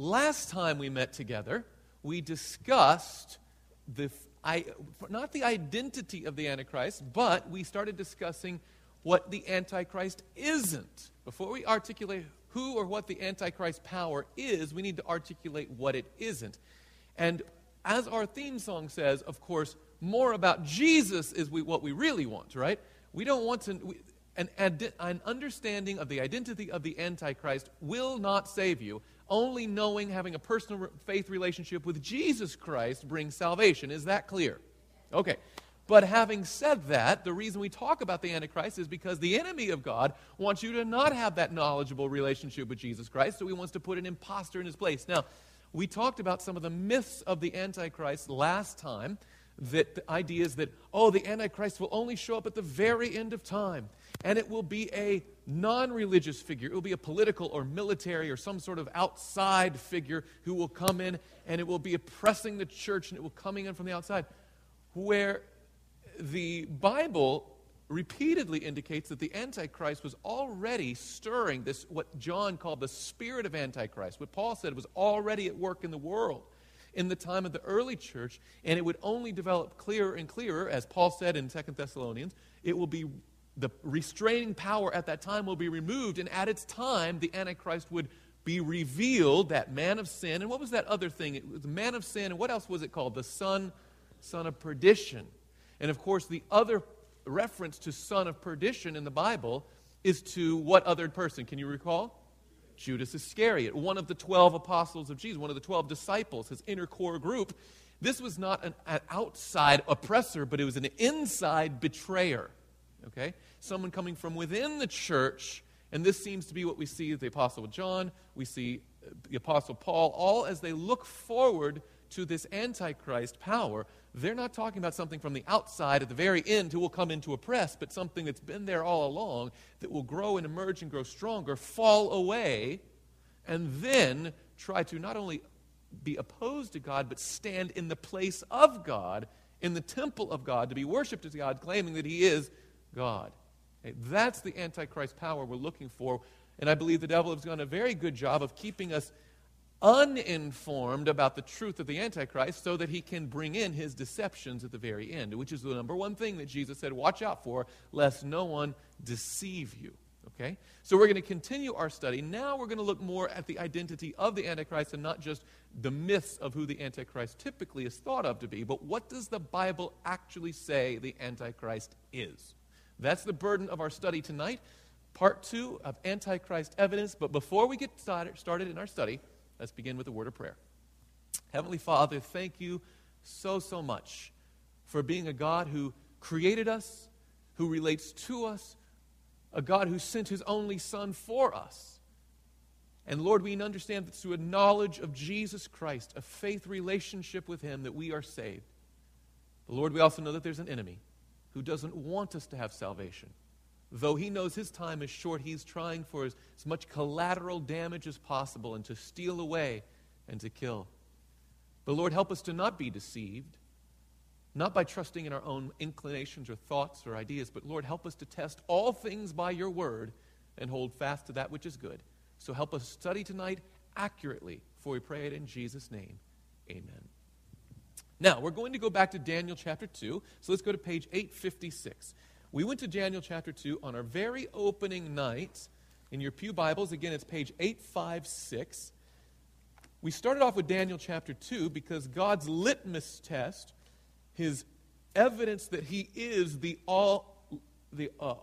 last time we met together, we discussed the not the identity of the Antichrist, but we started discussing what the Antichrist isn't. Before we articulate who or what the Antichrist power is, we need to articulate what it isn't. And as our theme song says, of course, more about Jesus is we, what we really want, right? We don't want to. We, an, an understanding of the identity of the Antichrist will not save you. Only knowing, having a personal faith relationship with Jesus Christ brings salvation. Is that clear? Okay. But having said that, the reason we talk about the Antichrist is because the enemy of God wants you to not have that knowledgeable relationship with Jesus Christ, so he wants to put an impostor in his place. Now, we talked about some of the myths of the Antichrist last time. That the idea is that, oh, the Antichrist will only show up at the very end of time, and it will be a non religious figure. It will be a political or military or some sort of outside figure who will come in, and it will be oppressing the church, and it will coming in from the outside. Where the Bible repeatedly indicates that the Antichrist was already stirring this, what John called the spirit of Antichrist, what Paul said was already at work in the world in the time of the early church, and it would only develop clearer and clearer, as Paul said in Second Thessalonians. It will be the restraining power at that time will be removed, and at its time, the Antichrist would be revealed, that man of sin. And what was that other thing? It was the man of sin, and what else was it called? The son, son of perdition. And of course, the other reference to son of perdition in the Bible is to what other person? Can you recall? Judas Iscariot, one of the 12 apostles of Jesus, one of the 12 disciples, his inner core group. This was not an, an outside oppressor, but it was an inside betrayer. Okay? Someone coming from within the church. And this seems to be what we see the Apostle John, we see uh, the Apostle Paul, all as they look forward to this Antichrist power they're not talking about something from the outside at the very end who will come in to oppress, but something that's been there all along that will grow and emerge and grow stronger, fall away, and then try to not only be opposed to God, but stand in the place of God, in the temple of God, to be worshiped as God, claiming that He is God. Okay, that's the Antichrist power we're looking for. And I believe the devil has done a very good job of keeping us uninformed about the truth of the Antichrist so that he can bring in his deceptions at the very end, which is the number one thing that Jesus said, watch out for, lest no one deceive you. Okay? So we're going to continue our study. Now we're going to look more at the identity of the Antichrist and not just the myths of who the Antichrist typically is thought of to be, but what does the Bible actually say the Antichrist is? That's the burden of our study tonight. Part two of Antichrist evidence. But before we get started in our study, Let's begin with a word of prayer. Heavenly Father, thank you so, so much for being a God who created us, who relates to us, a God who sent his only Son for us. And Lord, we understand that through a knowledge of Jesus Christ, a faith relationship with him, that we are saved. But Lord, we also know that there's an enemy who doesn't want us to have salvation. Though he knows his time is short, he's trying for as, as much collateral damage as possible and to steal away and to kill. But Lord, help us to not be deceived, not by trusting in our own inclinations or thoughts or ideas, but Lord, help us to test all things by your word and hold fast to that which is good. So help us study tonight accurately, for we pray it in Jesus' name. Amen. Now, we're going to go back to Daniel chapter 2. So let's go to page 856. We went to Daniel chapter 2 on our very opening night. In your Pew Bibles, again, it's page 856. We started off with Daniel chapter 2 because God's litmus test, his evidence that he is the all the uh,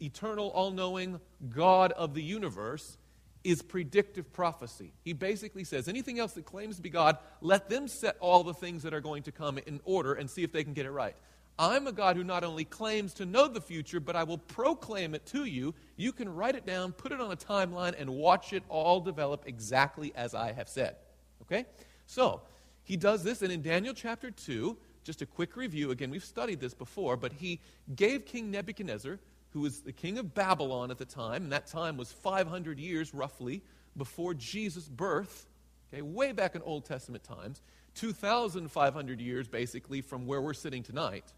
eternal all-knowing God of the universe is predictive prophecy. He basically says anything else that claims to be God, let them set all the things that are going to come in order and see if they can get it right. I'm a God who not only claims to know the future, but I will proclaim it to you. You can write it down, put it on a timeline, and watch it all develop exactly as I have said. Okay? So, he does this, and in Daniel chapter 2, just a quick review. Again, we've studied this before, but he gave King Nebuchadnezzar, who was the king of Babylon at the time, and that time was 500 years roughly before Jesus' birth, okay, way back in Old Testament times, 2,500 years basically from where we're sitting tonight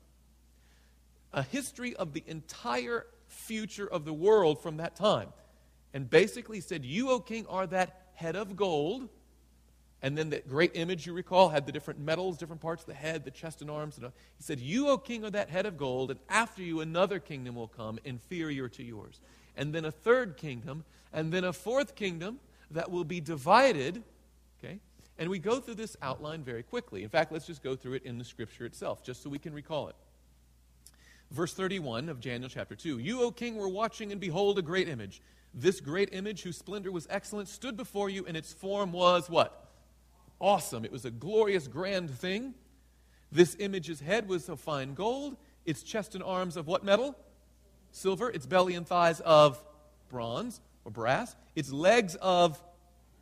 a history of the entire future of the world from that time. And basically said, You, O king, are that head of gold And then that great image you recall had the different metals, different parts of the head, the chest and arms. And he said, You, O king, are that head of gold, and after you another kingdom will come inferior to yours. And then a third kingdom, and then a fourth kingdom that will be divided. Okay? And we go through this outline very quickly. In fact, let's just go through it in the scripture itself, just so we can recall it. Verse 31 of Daniel chapter 2 You, O king, were watching, and behold, a great image. This great image, whose splendor was excellent, stood before you, and its form was what? Awesome. It was a glorious, grand thing. This image's head was of fine gold, its chest and arms of what metal? Silver, its belly and thighs of bronze or brass, its legs of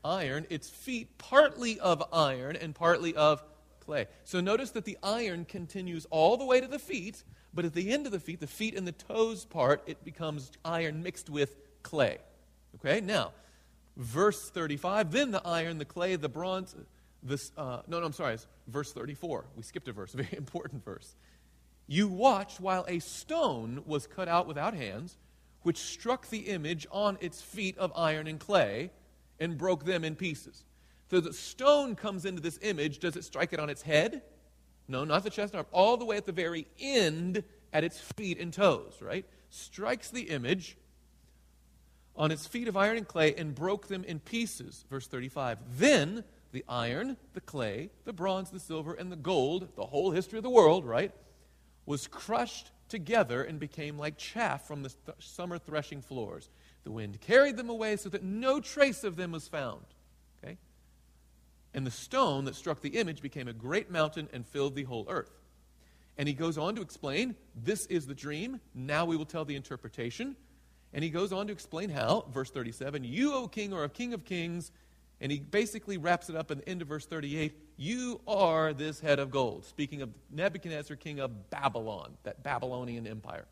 iron, its feet partly of iron and partly of clay. So notice that the iron continues all the way to the feet, but at the end of the feet, the feet and the toes part, it becomes iron mixed with clay. Okay, now, verse 35 then the iron, the clay, the bronze, this, uh, no, no, I'm sorry, it's verse 34. We skipped a verse, a very important verse. You watched while a stone was cut out without hands, which struck the image on its feet of iron and clay and broke them in pieces. So the stone comes into this image. Does it strike it on its head? No, not the chest and. All the way at the very end at its feet and toes, right? Strikes the image on its feet of iron and clay and broke them in pieces. Verse 35. Then the iron, the clay, the bronze, the silver, and the gold, the whole history of the world, right, was crushed together and became like chaff from the th- summer threshing floors. The wind carried them away so that no trace of them was found. And the stone that struck the image became a great mountain and filled the whole earth. And he goes on to explain this is the dream. Now we will tell the interpretation. And he goes on to explain how, verse 37, you, O king, are a king of kings. And he basically wraps it up in the end of verse 38 You are this head of gold. Speaking of Nebuchadnezzar, king of Babylon, that Babylonian empire.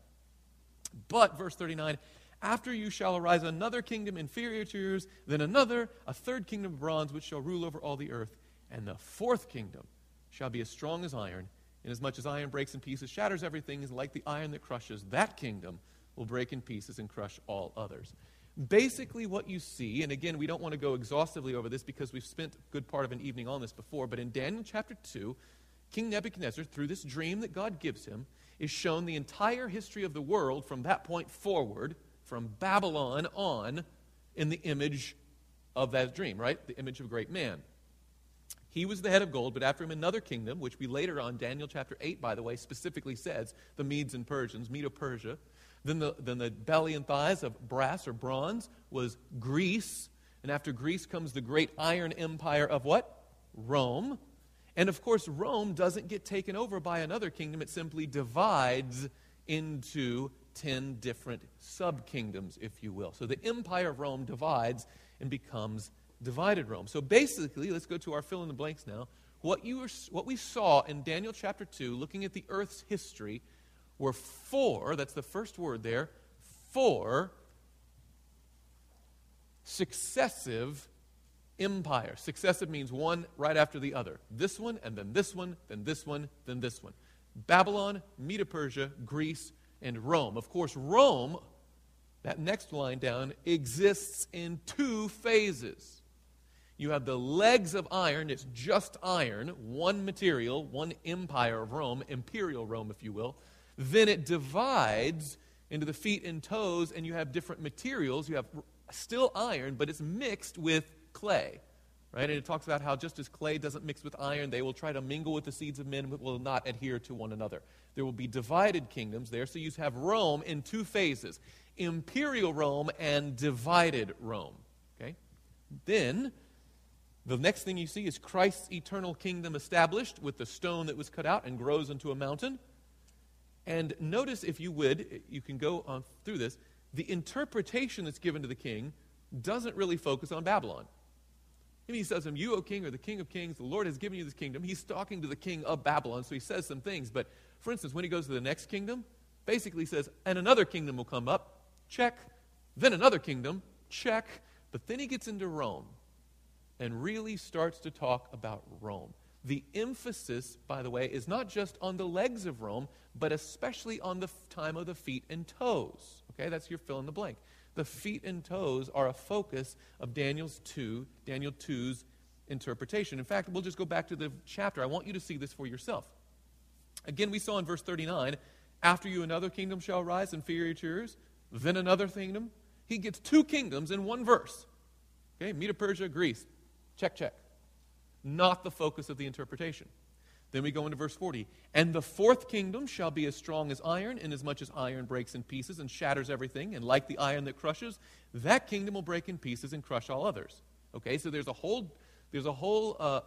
But, verse 39, after you shall arise another kingdom inferior to yours, then another, a third kingdom of bronze, which shall rule over all the earth. And the fourth kingdom shall be as strong as iron, inasmuch as iron breaks in pieces, shatters everything, is like the iron that crushes. That kingdom will break in pieces and crush all others. Basically, what you see, and again, we don't want to go exhaustively over this because we've spent a good part of an evening on this before, but in Daniel chapter 2, King Nebuchadnezzar, through this dream that God gives him, is shown the entire history of the world from that point forward from Babylon on in the image of that dream, right? The image of a great man. He was the head of gold, but after him another kingdom, which we later on, Daniel chapter 8, by the way, specifically says, the Medes and Persians, Medo Persia. Then the, then the belly and thighs of brass or bronze was Greece. And after Greece comes the great iron empire of what? Rome. And of course, Rome doesn't get taken over by another kingdom, it simply divides into 10 different sub kingdoms, if you will. So the empire of Rome divides and becomes divided Rome. So basically, let's go to our fill in the blanks now. What, you were, what we saw in Daniel chapter 2, looking at the earth's history, were four, that's the first word there, four successive empires. Successive means one right after the other. This one, and then this one, then this one, then this one. Babylon, Medo Persia, Greece, and Rome. Of course, Rome, that next line down, exists in two phases. You have the legs of iron, it's just iron, one material, one empire of Rome, imperial Rome, if you will. Then it divides into the feet and toes, and you have different materials. You have still iron, but it's mixed with clay. Right? And it talks about how just as clay doesn't mix with iron, they will try to mingle with the seeds of men, but will not adhere to one another. There will be divided kingdoms there. So you have Rome in two phases imperial Rome and divided Rome. Okay? Then, the next thing you see is Christ's eternal kingdom established with the stone that was cut out and grows into a mountain. And notice, if you would, you can go on through this, the interpretation that's given to the king doesn't really focus on Babylon. he says to him, You, O king, are the king of kings. The Lord has given you this kingdom. He's talking to the king of Babylon, so he says some things. But for instance, when he goes to the next kingdom, basically says, And another kingdom will come up. Check. Then another kingdom. Check. But then he gets into Rome and really starts to talk about Rome. The emphasis, by the way, is not just on the legs of Rome, but especially on the time of the feet and toes. Okay, that's your fill in the blank. The feet and toes are a focus of Daniel's 2, Daniel 2's interpretation. In fact, we'll just go back to the chapter. I want you to see this for yourself. Again, we saw in verse 39 after you another kingdom shall rise inferior to yours, then another kingdom. He gets two kingdoms in one verse. Okay, Medo Persia, Greece. Check, check. Not the focus of the interpretation. Then we go into verse 40. And the fourth kingdom shall be as strong as iron, inasmuch as iron breaks in pieces and shatters everything, and like the iron that crushes, that kingdom will break in pieces and crush all others. Okay, so there's a whole, there's a whole uh,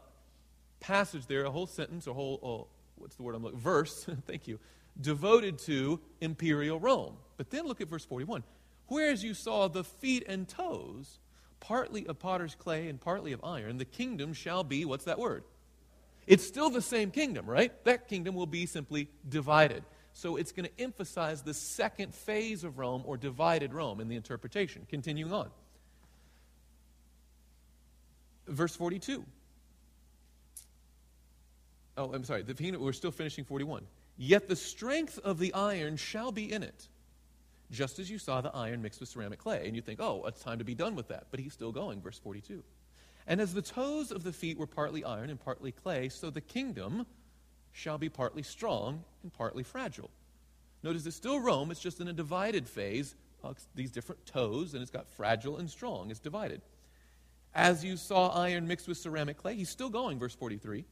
passage there, a whole sentence, a whole, oh, what's the word I'm looking, verse, thank you, devoted to imperial Rome. But then look at verse 41. Whereas you saw the feet and toes, partly of potter's clay and partly of iron, the kingdom shall be, what's that word? It's still the same kingdom, right? That kingdom will be simply divided. So it's going to emphasize the second phase of Rome or divided Rome in the interpretation. Continuing on. Verse 42. Oh, I'm sorry. The, we're still finishing 41. Yet the strength of the iron shall be in it, just as you saw the iron mixed with ceramic clay. And you think, oh, it's time to be done with that. But he's still going, verse 42. And as the toes of the feet were partly iron and partly clay, so the kingdom shall be partly strong and partly fragile. Notice it's still Rome, it's just in a divided phase, uh, these different toes, and it's got fragile and strong. It's divided. As you saw iron mixed with ceramic clay, he's still going, verse 43.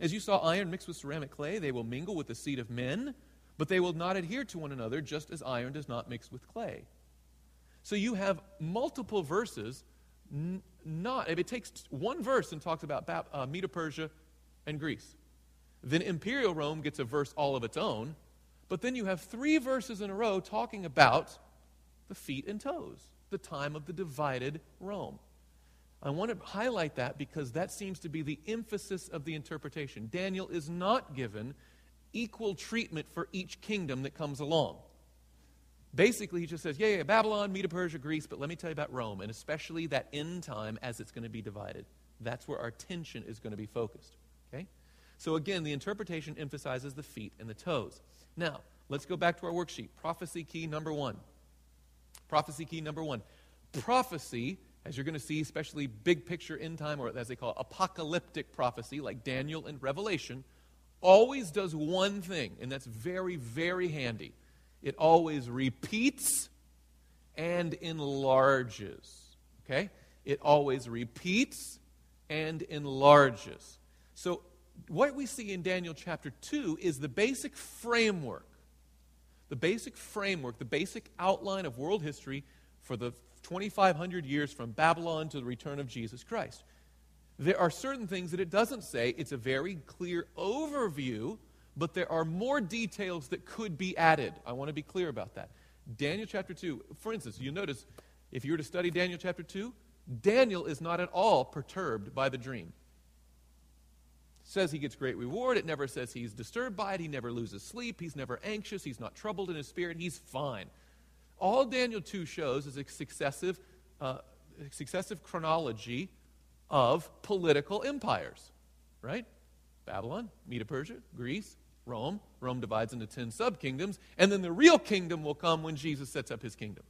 As you saw iron mixed with ceramic clay, they will mingle with the seed of men, but they will not adhere to one another, just as iron does not mix with clay. So you have multiple verses n- not, if it takes one verse and talks about uh, Medo Persia and Greece, then Imperial Rome gets a verse all of its own, but then you have three verses in a row talking about the feet and toes, the time of the divided Rome. I want to highlight that because that seems to be the emphasis of the interpretation. Daniel is not given equal treatment for each kingdom that comes along. Basically, he just says, yeah, yeah, Babylon, Medo Persia, Greece, but let me tell you about Rome, and especially that end time as it's going to be divided. That's where our attention is going to be focused. Okay? So again, the interpretation emphasizes the feet and the toes. Now, let's go back to our worksheet. Prophecy key number one. Prophecy key number one. Prophecy, as you're going to see, especially big picture end time, or as they call it, apocalyptic prophecy, like Daniel and Revelation, always does one thing, and that's very, very handy it always repeats and enlarges. Okay? It always repeats and enlarges. So, what we see in Daniel chapter 2 is the basic framework, the basic framework, the basic outline of world history for the 2,500 years from Babylon to the return of Jesus Christ. There are certain things that it doesn't say. It's a very clear overview but there are more details that could be added. I want to be clear about that. Daniel chapter 2, for instance, you notice if you were to study Daniel chapter 2, Daniel is not at all perturbed by the dream. Says he gets great reward. It never says he's disturbed by it. He never loses sleep. He's never anxious. He's not troubled in his spirit. He's fine. All Daniel 2 shows is a successive, uh, successive chronology of political empires, right? Babylon, Medo Persia, Greece, Rome. Rome divides into 10 sub kingdoms, and then the real kingdom will come when Jesus sets up his kingdom.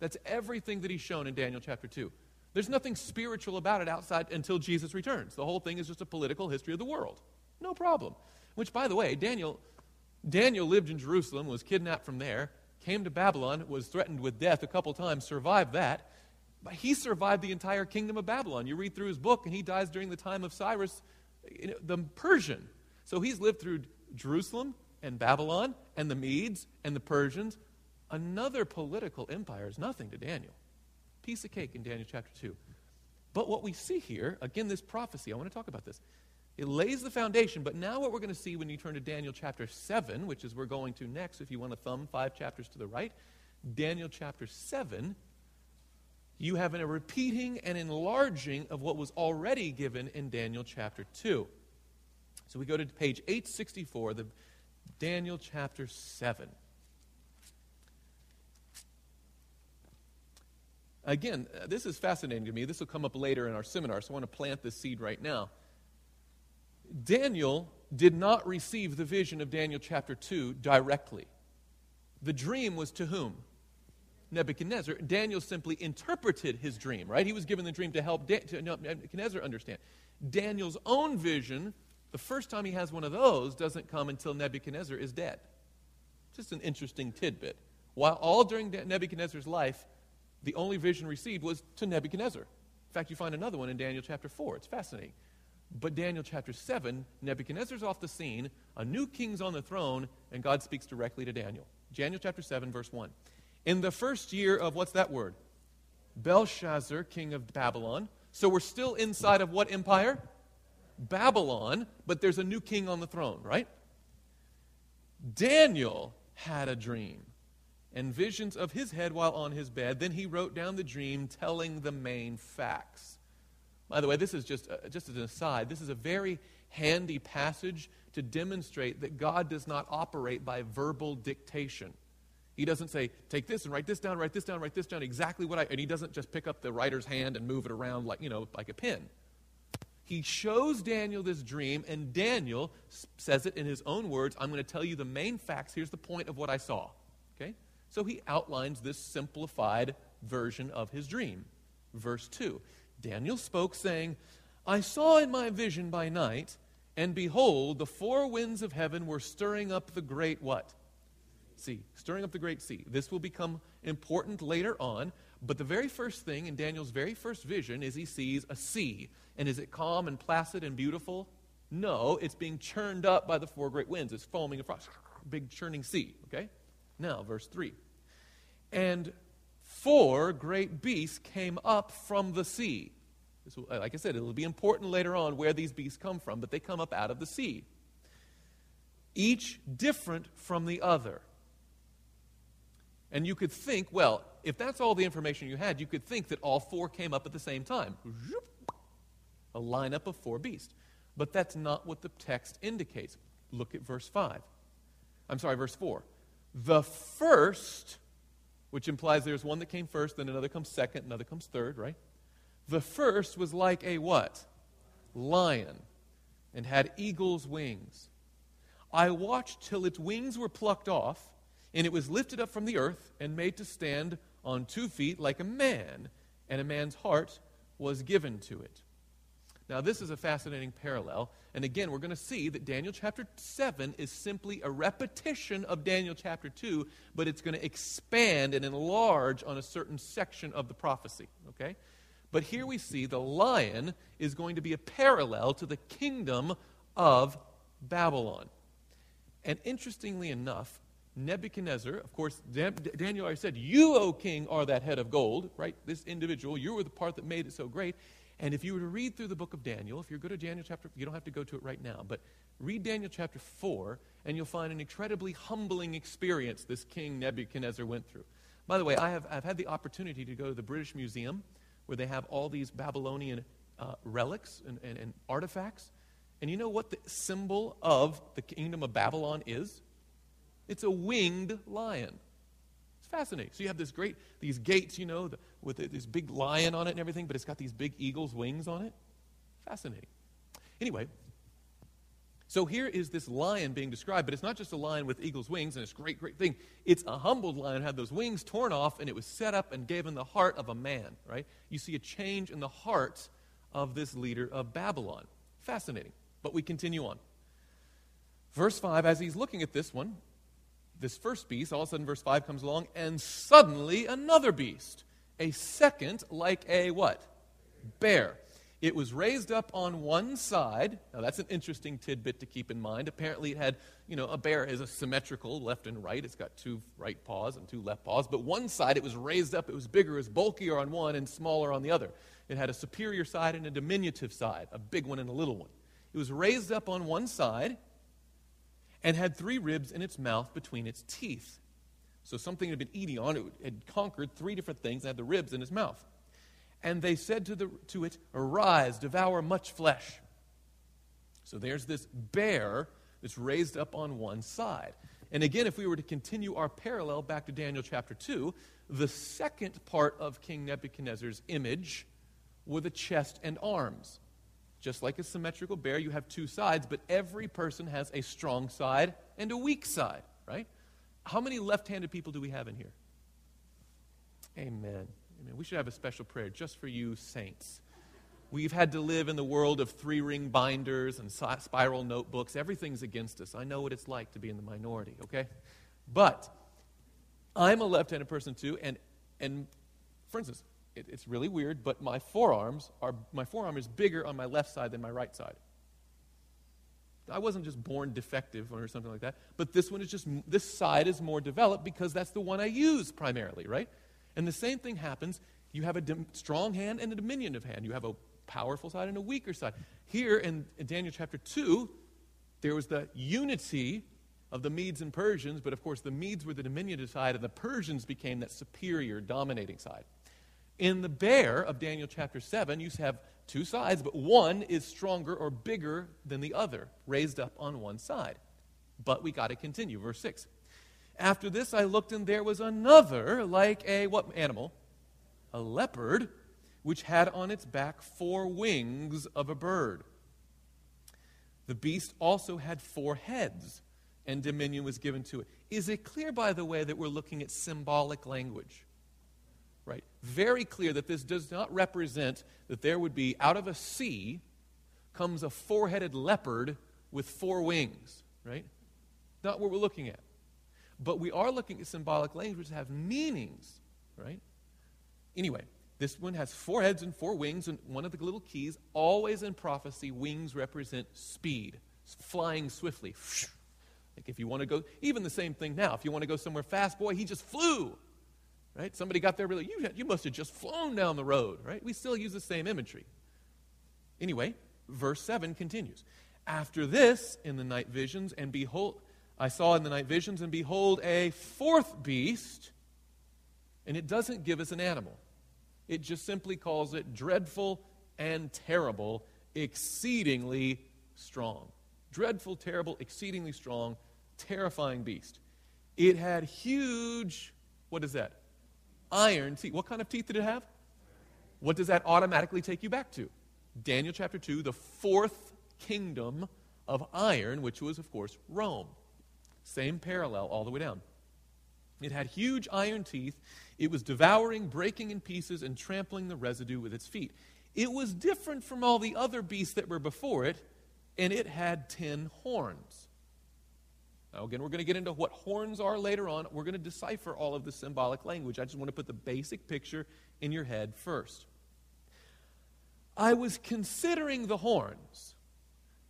That's everything that he's shown in Daniel chapter 2. There's nothing spiritual about it outside until Jesus returns. The whole thing is just a political history of the world. No problem. Which, by the way, Daniel, Daniel lived in Jerusalem, was kidnapped from there, came to Babylon, was threatened with death a couple times, survived that. But he survived the entire kingdom of Babylon. You read through his book, and he dies during the time of Cyrus, the Persian. So he's lived through Jerusalem and Babylon and the Medes and the Persians. Another political empire is nothing to Daniel. Piece of cake in Daniel chapter 2. But what we see here, again, this prophecy, I want to talk about this. It lays the foundation, but now what we're going to see when you turn to Daniel chapter 7, which is we're going to next, if you want to thumb five chapters to the right, Daniel chapter 7, you have a repeating and enlarging of what was already given in Daniel chapter 2. So we go to page 864, the Daniel chapter 7. Again, this is fascinating to me. This will come up later in our seminar, so I want to plant this seed right now. Daniel did not receive the vision of Daniel chapter 2 directly. The dream was to whom? Nebuchadnezzar. Daniel simply interpreted his dream, right? He was given the dream to help da- to Nebuchadnezzar understand. Daniel's own vision, the first time he has one of those, doesn't come until Nebuchadnezzar is dead. Just an interesting tidbit. While all during Nebuchadnezzar's life, the only vision received was to Nebuchadnezzar. In fact, you find another one in Daniel chapter 4. It's fascinating. But Daniel chapter 7, Nebuchadnezzar's off the scene, a new king's on the throne, and God speaks directly to Daniel. Daniel chapter 7, verse 1. In the first year of what's that word? Belshazzar, king of Babylon. So we're still inside of what empire? Babylon, but there's a new king on the throne, right? Daniel had a dream and visions of his head while on his bed. Then he wrote down the dream, telling the main facts. By the way, this is just, uh, just as an aside, this is a very handy passage to demonstrate that God does not operate by verbal dictation. He doesn't say, take this and write this down, write this down, write this down, exactly what I, and he doesn't just pick up the writer's hand and move it around like, you know, like a pen. He shows Daniel this dream, and Daniel says it in his own words I'm going to tell you the main facts. Here's the point of what I saw. Okay? So he outlines this simplified version of his dream. Verse 2 Daniel spoke, saying, I saw in my vision by night, and behold, the four winds of heaven were stirring up the great what? Sea. Stirring up the great sea. This will become important later on, but the very first thing in Daniel's very first vision is he sees a sea. And is it calm and placid and beautiful? No, it's being churned up by the four great winds. It's foaming across, big churning sea. Okay? Now, verse 3. And four great beasts came up from the sea. Like I said, it'll be important later on where these beasts come from, but they come up out of the sea. Each different from the other. And you could think, well, if that's all the information you had, you could think that all four came up at the same time. A lineup of four beasts. But that's not what the text indicates. Look at verse 5. I'm sorry, verse 4. The first, which implies there's one that came first, then another comes second, another comes third, right? The first was like a what? Lion, and had eagle's wings. I watched till its wings were plucked off and it was lifted up from the earth and made to stand on two feet like a man, and a man's heart was given to it. Now, this is a fascinating parallel. And again, we're going to see that Daniel chapter 7 is simply a repetition of Daniel chapter 2, but it's going to expand and enlarge on a certain section of the prophecy. Okay? But here we see the lion is going to be a parallel to the kingdom of Babylon. And interestingly enough, Nebuchadnezzar, of course, Daniel already said, You, O king, are that head of gold, right? This individual, you were the part that made it so great. And if you were to read through the book of Daniel, if you go to Daniel chapter, you don't have to go to it right now, but read Daniel chapter 4, and you'll find an incredibly humbling experience this king Nebuchadnezzar went through. By the way, I have, I've had the opportunity to go to the British Museum, where they have all these Babylonian uh, relics and, and, and artifacts. And you know what the symbol of the kingdom of Babylon is? It's a winged lion. Fascinating. So you have this great, these gates, you know, the, with this big lion on it and everything, but it's got these big eagle's wings on it. Fascinating. Anyway, so here is this lion being described, but it's not just a lion with eagle's wings and this great, great thing. It's a humbled lion, had those wings torn off, and it was set up and given the heart of a man, right? You see a change in the heart of this leader of Babylon. Fascinating. But we continue on. Verse 5, as he's looking at this one, this first beast, all of a sudden, verse 5 comes along, and suddenly another beast, a second, like a what? Bear. It was raised up on one side. Now, that's an interesting tidbit to keep in mind. Apparently, it had, you know, a bear is a symmetrical left and right. It's got two right paws and two left paws. But one side, it was raised up. It was bigger, it was bulkier on one and smaller on the other. It had a superior side and a diminutive side, a big one and a little one. It was raised up on one side and had three ribs in its mouth between its teeth. So something had been eating on it, had conquered three different things and had the ribs in its mouth. And they said to, the, to it, Arise, devour much flesh. So there's this bear that's raised up on one side. And again, if we were to continue our parallel back to Daniel chapter 2, the second part of King Nebuchadnezzar's image were the chest and arms. Just like a symmetrical bear, you have two sides, but every person has a strong side and a weak side, right? How many left handed people do we have in here? Amen. Amen. We should have a special prayer just for you, saints. We've had to live in the world of three ring binders and spiral notebooks. Everything's against us. I know what it's like to be in the minority, okay? But I'm a left handed person too, and, and for instance, it, it's really weird, but my forearms are, my forearm is bigger on my left side than my right side. I wasn't just born defective or something like that, but this one is just, this side is more developed because that's the one I use primarily, right? And the same thing happens. You have a dim, strong hand and a diminutive hand. You have a powerful side and a weaker side. Here in, in Daniel chapter 2, there was the unity of the Medes and Persians, but of course the Medes were the diminutive side and the Persians became that superior, dominating side. In the bear of Daniel chapter 7, you have two sides, but one is stronger or bigger than the other, raised up on one side. But we got to continue. Verse 6. After this, I looked, and there was another, like a what animal? A leopard, which had on its back four wings of a bird. The beast also had four heads, and dominion was given to it. Is it clear, by the way, that we're looking at symbolic language? Right? Very clear that this does not represent that there would be, out of a sea, comes a four headed leopard with four wings, right? Not what we're looking at. But we are looking at symbolic language that have meanings, right? Anyway, this one has four heads and four wings, and one of the little keys, always in prophecy, wings represent speed, flying swiftly. Like if you want to go, even the same thing now, if you want to go somewhere fast, boy, he just flew. Right? Somebody got there really, you, you must have just flown down the road, right? We still use the same imagery. Anyway, verse 7 continues. After this, in the night visions, and behold, I saw in the night visions, and behold, a fourth beast, and it doesn't give us an animal. It just simply calls it dreadful and terrible, exceedingly strong. Dreadful, terrible, exceedingly strong, terrifying beast. It had huge, what is that? Iron teeth. What kind of teeth did it have? What does that automatically take you back to? Daniel chapter 2, the fourth kingdom of iron, which was, of course, Rome. Same parallel all the way down. It had huge iron teeth. It was devouring, breaking in pieces, and trampling the residue with its feet. It was different from all the other beasts that were before it, and it had ten horns. Now, again, we're going to get into what horns are later on. We're going to decipher all of the symbolic language. I just want to put the basic picture in your head first. I was considering the horns.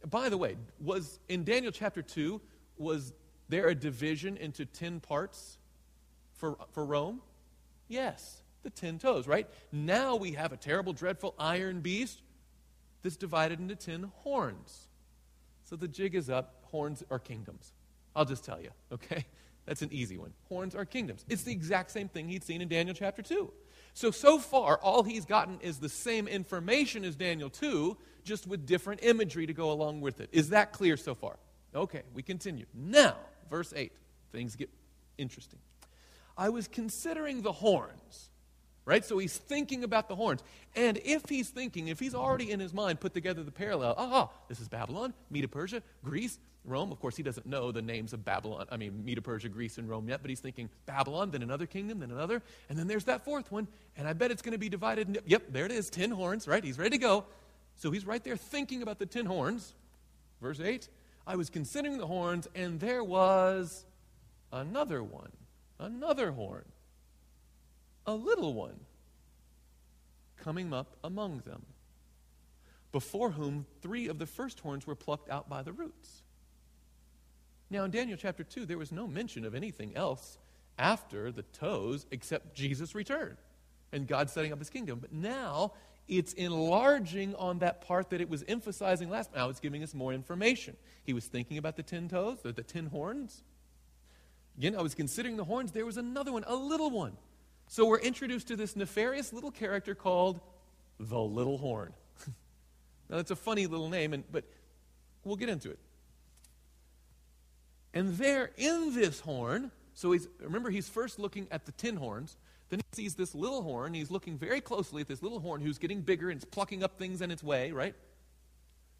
By the way, was in Daniel chapter 2, was there a division into 10 parts for, for Rome? Yes, the 10 toes, right? Now we have a terrible, dreadful iron beast that's divided into 10 horns. So the jig is up. Horns are kingdoms. I'll just tell you, okay? That's an easy one. Horns are kingdoms. It's the exact same thing he'd seen in Daniel chapter 2. So, so far, all he's gotten is the same information as Daniel 2, just with different imagery to go along with it. Is that clear so far? Okay, we continue. Now, verse 8. Things get interesting. I was considering the horns, right? So he's thinking about the horns. And if he's thinking, if he's already in his mind put together the parallel, ah, this is Babylon, Medo Persia, Greece, Rome. Of course, he doesn't know the names of Babylon, I mean, Medo Persia, Greece, and Rome yet, but he's thinking Babylon, then another kingdom, then another, and then there's that fourth one, and I bet it's going to be divided. Yep, there it is, ten horns, right? He's ready to go. So he's right there thinking about the ten horns. Verse 8 I was considering the horns, and there was another one, another horn, a little one, coming up among them, before whom three of the first horns were plucked out by the roots. Now, in Daniel chapter 2, there was no mention of anything else after the toes except Jesus' return and God setting up his kingdom. But now it's enlarging on that part that it was emphasizing last. Now it's giving us more information. He was thinking about the ten toes, the, the ten horns. Again, I was considering the horns. There was another one, a little one. So we're introduced to this nefarious little character called the little horn. now that's a funny little name, and, but we'll get into it. And there in this horn, so he's remember he's first looking at the ten horns. Then he sees this little horn. He's looking very closely at this little horn who's getting bigger and it's plucking up things in its way, right?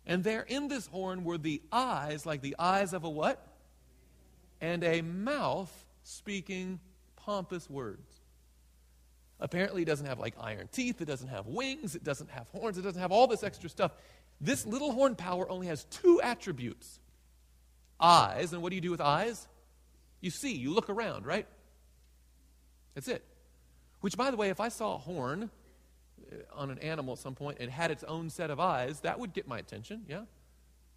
And there in this horn were the eyes, like the eyes of a what? And a mouth speaking pompous words. Apparently, it doesn't have like iron teeth, it doesn't have wings, it doesn't have horns, it doesn't have all this extra stuff. This little horn power only has two attributes eyes. And what do you do with eyes? You see, you look around, right? That's it. Which, by the way, if I saw a horn uh, on an animal at some point and had its own set of eyes, that would get my attention, yeah?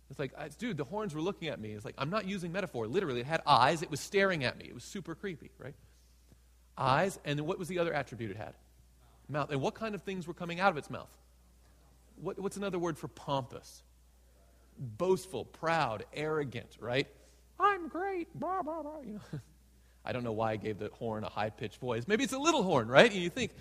It's like, dude, the horns were looking at me. It's like, I'm not using metaphor. Literally, it had eyes. It was staring at me. It was super creepy, right? Eyes. And then what was the other attribute it had? Mouth. And what kind of things were coming out of its mouth? What, what's another word for pompous? Boastful, proud, arrogant, right? I'm great, blah, blah, blah. You know? I don't know why I gave the horn a high pitched voice. Maybe it's a little horn, right? And you think,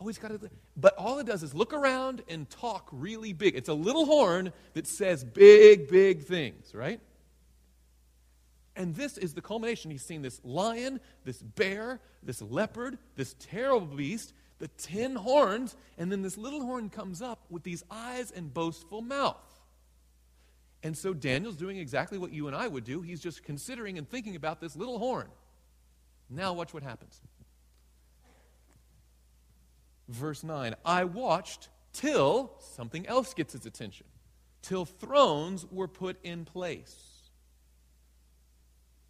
oh, he's got a. But all it does is look around and talk really big. It's a little horn that says big, big things, right? And this is the culmination. He's seen this lion, this bear, this leopard, this terrible beast, the ten horns, and then this little horn comes up with these eyes and boastful mouth. And so Daniel's doing exactly what you and I would do. He's just considering and thinking about this little horn. Now, watch what happens. Verse 9 I watched till something else gets his attention, till thrones were put in place.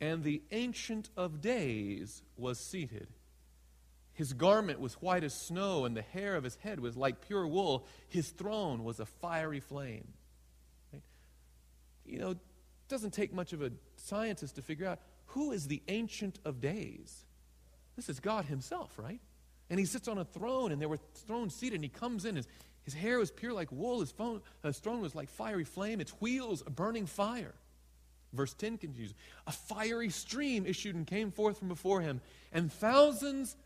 And the Ancient of Days was seated. His garment was white as snow, and the hair of his head was like pure wool. His throne was a fiery flame. You know, it doesn't take much of a scientist to figure out who is the Ancient of Days? This is God Himself, right? And He sits on a throne, and there were thrones seated, and He comes in. His, his hair was pure like wool, his, phone, his throne was like fiery flame, its wheels a burning fire. Verse 10 continues A fiery stream issued and came forth from before him, and thousands,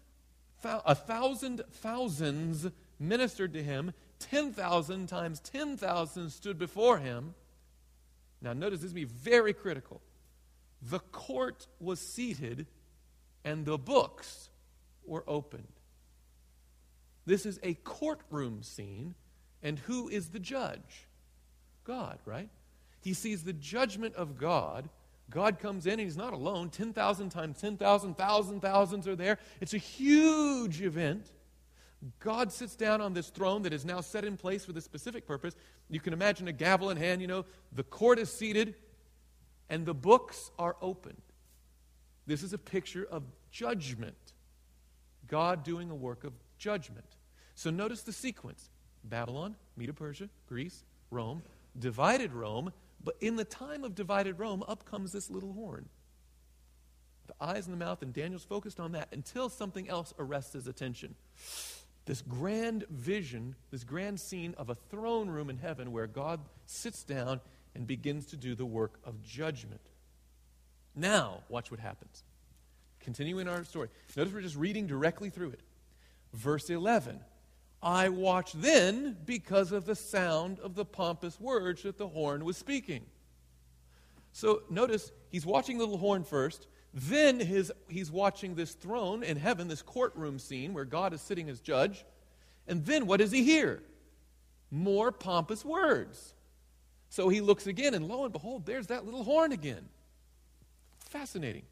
a thousand thousands ministered to him. 10,000 times 10,000 stood before him. Now, notice this is be very critical. The court was seated and the books were opened. This is a courtroom scene, and who is the judge? God, right? He sees the judgment of God. God comes in and he's not alone. 10,000 times 10,000, thousand, thousands are there. It's a huge event. God sits down on this throne that is now set in place for this specific purpose. You can imagine a gavel in hand, you know, the court is seated, and the books are opened. This is a picture of judgment. God doing a work of judgment. So notice the sequence Babylon, Medo Persia, Greece, Rome, divided Rome, but in the time of divided Rome, up comes this little horn. The eyes and the mouth, and Daniel's focused on that until something else arrests his attention. This grand vision, this grand scene of a throne room in heaven where God sits down and begins to do the work of judgment. Now, watch what happens. Continuing our story. Notice we're just reading directly through it. Verse 11 I watched then because of the sound of the pompous words that the horn was speaking. So notice he's watching the little horn first. Then his, he's watching this throne in heaven, this courtroom scene where God is sitting as judge. And then what does he hear? More pompous words. So he looks again, and lo and behold, there's that little horn again. Fascinating.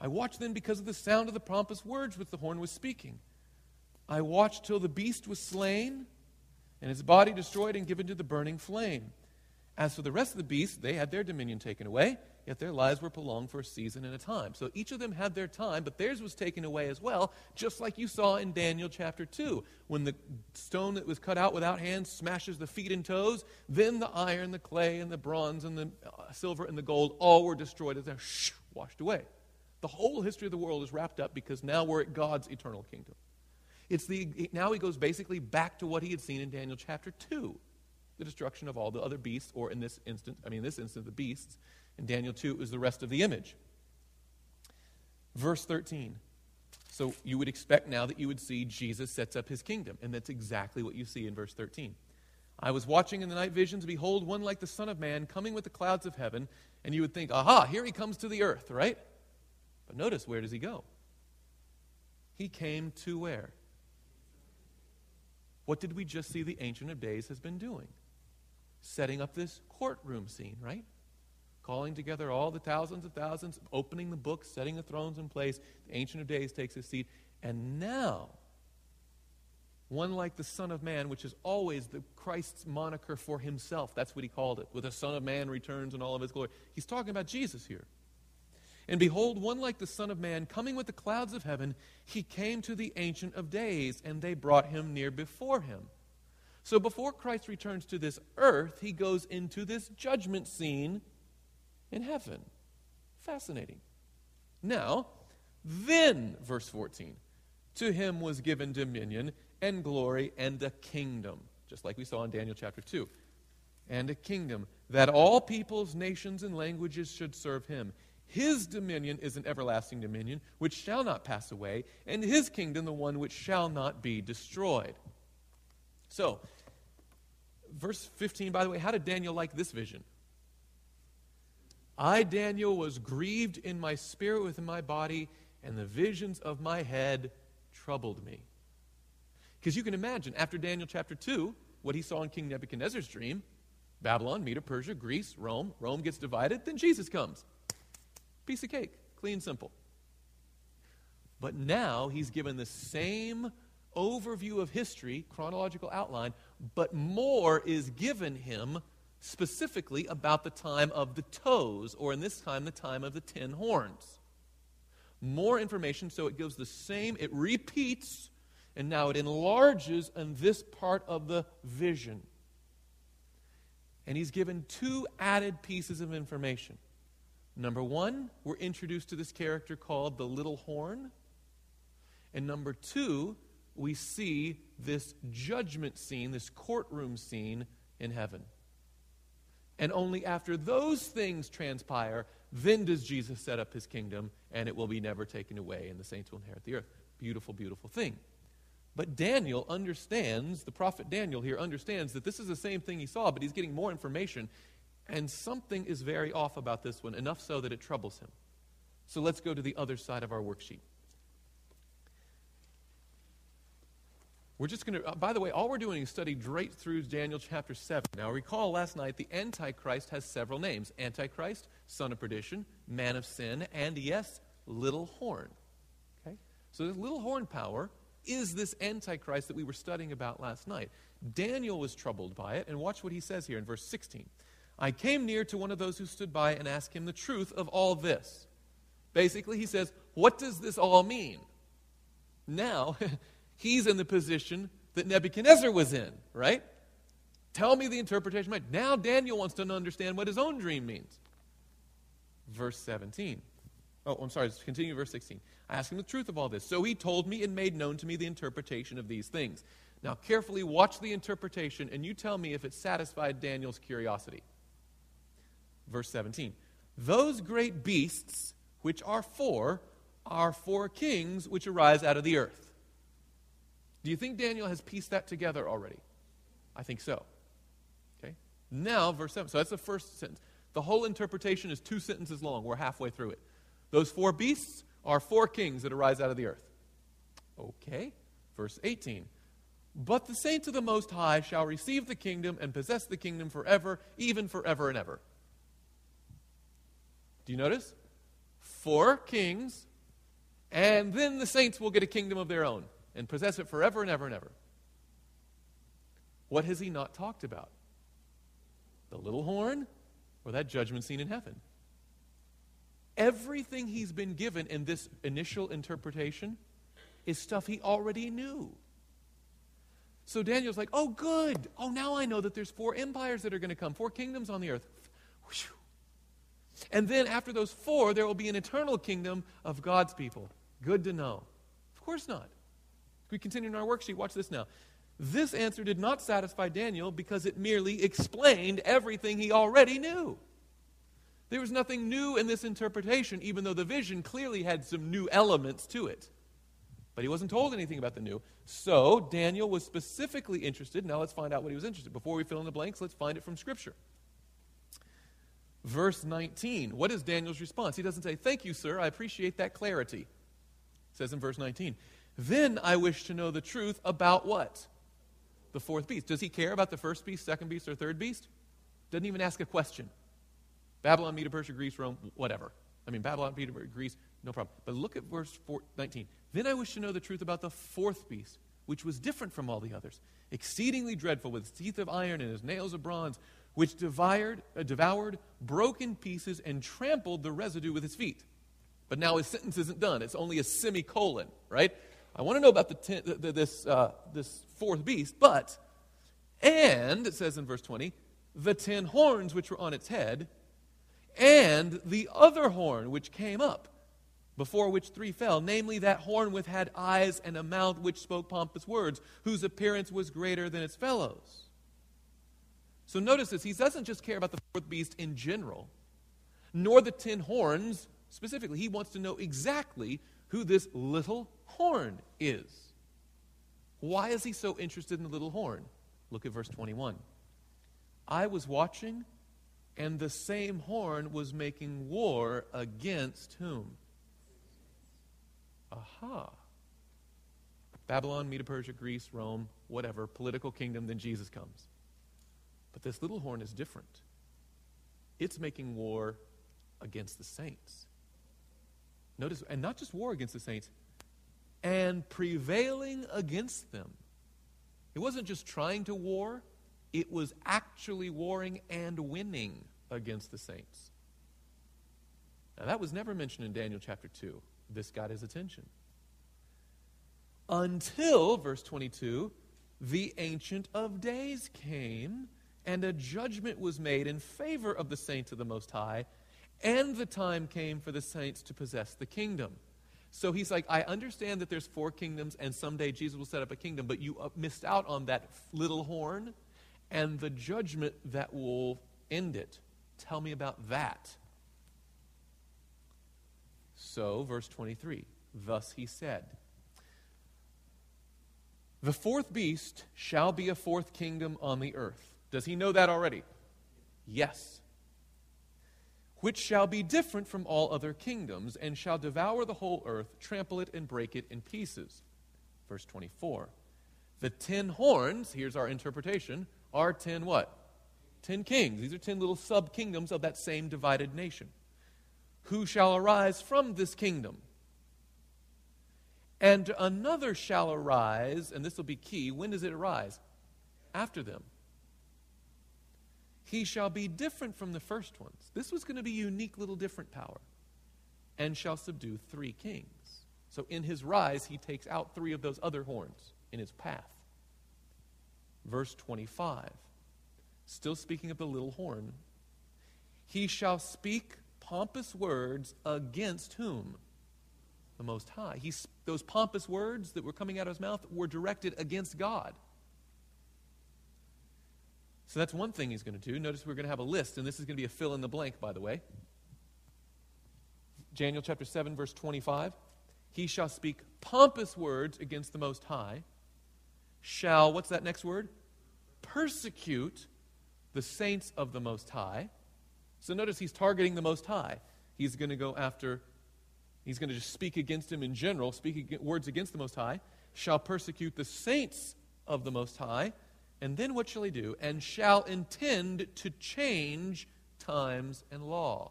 I watched then because of the sound of the pompous words which the horn was speaking. I watched till the beast was slain, and his body destroyed and given to the burning flame. As for the rest of the beasts, they had their dominion taken away, yet their lives were prolonged for a season and a time. So each of them had their time, but theirs was taken away as well, just like you saw in Daniel chapter 2. When the stone that was cut out without hands smashes the feet and toes, then the iron, the clay, and the bronze, and the uh, silver, and the gold all were destroyed as they're washed away. The whole history of the world is wrapped up because now we're at God's eternal kingdom. It's the, now he goes basically back to what he had seen in Daniel chapter 2 the destruction of all the other beasts, or in this instance, I mean, in this instance, the beasts. In Daniel 2, it was the rest of the image. Verse 13. So you would expect now that you would see Jesus sets up his kingdom, and that's exactly what you see in verse 13. I was watching in the night visions, behold, one like the Son of Man coming with the clouds of heaven, and you would think, aha, here he comes to the earth, right? But notice, where does he go? He came to where? What did we just see the Ancient of Days has been doing? Setting up this courtroom scene, right? Calling together all the thousands of thousands, opening the books, setting the thrones in place. The Ancient of Days takes his seat, And now, one like the Son of Man, which is always the Christ's moniker for himself. That's what he called it. With the Son of Man returns in all of his glory. He's talking about Jesus here. And behold, one like the Son of Man, coming with the clouds of heaven, he came to the Ancient of Days, and they brought him near before him. So before Christ returns to this earth, he goes into this judgment scene in heaven. Fascinating. Now, then, verse 14, to him was given dominion and glory and a kingdom, just like we saw in Daniel chapter 2. And a kingdom that all peoples, nations, and languages should serve him. His dominion is an everlasting dominion which shall not pass away, and his kingdom the one which shall not be destroyed. So, verse 15, by the way, how did Daniel like this vision? I, Daniel, was grieved in my spirit within my body, and the visions of my head troubled me. Because you can imagine, after Daniel chapter 2, what he saw in King Nebuchadnezzar's dream Babylon, Medo, Persia, Greece, Rome. Rome gets divided, then Jesus comes. Piece of cake, clean, simple. But now he's given the same overview of history, chronological outline, but more is given him specifically about the time of the toes, or in this time, the time of the ten horns. More information, so it gives the same, it repeats, and now it enlarges in this part of the vision. And he's given two added pieces of information. Number one, we're introduced to this character called the little horn. And number two, we see this judgment scene, this courtroom scene in heaven. And only after those things transpire, then does Jesus set up his kingdom, and it will be never taken away, and the saints will inherit the earth. Beautiful, beautiful thing. But Daniel understands, the prophet Daniel here understands that this is the same thing he saw, but he's getting more information. And something is very off about this one, enough so that it troubles him. So let's go to the other side of our worksheet. We're just going to, uh, by the way, all we're doing is study right through Daniel chapter 7. Now, recall last night the Antichrist has several names Antichrist, son of perdition, man of sin, and yes, little horn. Okay? So, this little horn power is this Antichrist that we were studying about last night. Daniel was troubled by it, and watch what he says here in verse 16. I came near to one of those who stood by and asked him the truth of all this. Basically, he says, What does this all mean? Now, he's in the position that Nebuchadnezzar was in, right? Tell me the interpretation. Now, Daniel wants to understand what his own dream means. Verse 17. Oh, I'm sorry, continue verse 16. I asked him the truth of all this. So he told me and made known to me the interpretation of these things. Now, carefully watch the interpretation, and you tell me if it satisfied Daniel's curiosity. Verse 17 Those great beasts, which are four, are four kings which arise out of the earth. Do you think Daniel has pieced that together already? I think so. Okay? Now, verse 7. So that's the first sentence. The whole interpretation is two sentences long. We're halfway through it. Those four beasts are four kings that arise out of the earth. Okay. Verse 18. But the saints of the Most High shall receive the kingdom and possess the kingdom forever, even forever and ever. Do you notice? Four kings, and then the saints will get a kingdom of their own and possess it forever and ever and ever. What has he not talked about? The little horn or that judgment scene in heaven? Everything he's been given in this initial interpretation is stuff he already knew. So Daniel's like, oh, good. Oh, now I know that there's four empires that are going to come, four kingdoms on the earth. And then after those four, there will be an eternal kingdom of God's people. Good to know. Of course not. We continue in our worksheet. Watch this now. This answer did not satisfy Daniel because it merely explained everything he already knew. There was nothing new in this interpretation, even though the vision clearly had some new elements to it. But he wasn't told anything about the new. So Daniel was specifically interested. Now let's find out what he was interested. Before we fill in the blanks, let's find it from Scripture verse 19. What is Daniel's response? He doesn't say, Thank you, sir. I appreciate that clarity. It says in verse 19, Then I wish to know the truth about what? The fourth beast. Does he care about the first beast, second beast, or third beast? Doesn't even ask a question. Babylon, Medo, Persia, Greece, Rome, whatever. I mean, Babylon, Medo Persia, Greece, no problem. But look at verse 19. Then I wish to know the truth about the fourth beast, which was different from all the others, exceedingly dreadful, with teeth of iron and his nails of bronze, which devoured, uh, devoured, broke in pieces, and trampled the residue with his feet. But now his sentence isn't done. It's only a semicolon, right? I want to know about the ten, the, the, this, uh, this fourth beast, but, and, it says in verse 20, the ten horns which were on its head, and the other horn which came up, before which three fell, namely that horn which had eyes and a mouth which spoke pompous words, whose appearance was greater than its fellows. So notice this, he doesn't just care about the fourth beast in general, nor the ten horns specifically. He wants to know exactly who this little horn is. Why is he so interested in the little horn? Look at verse 21. I was watching, and the same horn was making war against whom? Aha. Babylon, Medo Persia, Greece, Rome, whatever, political kingdom, then Jesus comes. But this little horn is different. It's making war against the saints. Notice, and not just war against the saints, and prevailing against them. It wasn't just trying to war, it was actually warring and winning against the saints. Now, that was never mentioned in Daniel chapter 2. This got his attention. Until, verse 22, the Ancient of Days came, and a judgment was made in favor of the saints of the Most High, and the time came for the saints to possess the kingdom. So he's like, I understand that there's four kingdoms, and someday Jesus will set up a kingdom, but you uh, missed out on that little horn and the judgment that will end it. Tell me about that. So, verse 23 Thus he said, The fourth beast shall be a fourth kingdom on the earth. Does he know that already? Yes. Which shall be different from all other kingdoms, and shall devour the whole earth, trample it, and break it in pieces. Verse 24. The ten horns, here's our interpretation, are ten what? Ten kings. These are ten little sub kingdoms of that same divided nation who shall arise from this kingdom. And another shall arise, and this will be key. When does it arise? After them. He shall be different from the first ones. This was going to be unique, little different power. And shall subdue three kings. So in his rise, he takes out three of those other horns in his path. Verse 25. Still speaking of the little horn. He shall speak pompous words against whom? The Most High. Those pompous words that were coming out of his mouth were directed against God. So that's one thing he's going to do. Notice we're going to have a list, and this is going to be a fill in the blank, by the way. Daniel chapter 7, verse 25. He shall speak pompous words against the Most High. Shall, what's that next word? Persecute the saints of the Most High. So notice he's targeting the Most High. He's going to go after, he's going to just speak against him in general, speak words against the Most High, shall persecute the saints of the Most High. And then what shall he do? And shall intend to change times and law.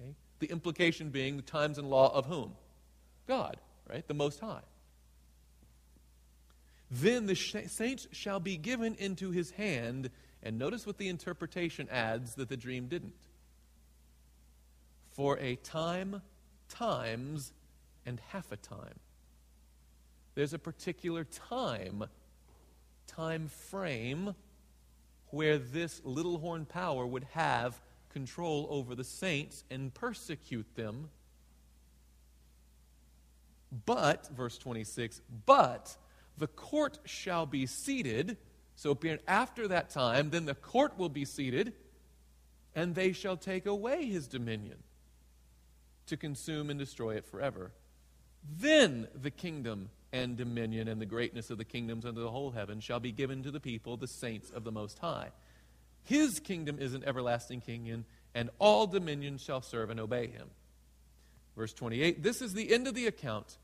Okay? The implication being the times and law of whom? God, right? The Most High. Then the saints shall be given into his hand and notice what the interpretation adds that the dream didn't. For a time, times, and half a time. There's a particular time, time frame, where this little horn power would have control over the saints and persecute them. But, verse 26, but the court shall be seated so after that time, then the court will be seated, and they shall take away his dominion to consume and destroy it forever. Then the kingdom and dominion and the greatness of the kingdoms under the whole heaven shall be given to the people, the saints of the Most High. His kingdom is an everlasting kingdom, and all dominions shall serve and obey him. Verse 28 This is the end of the account.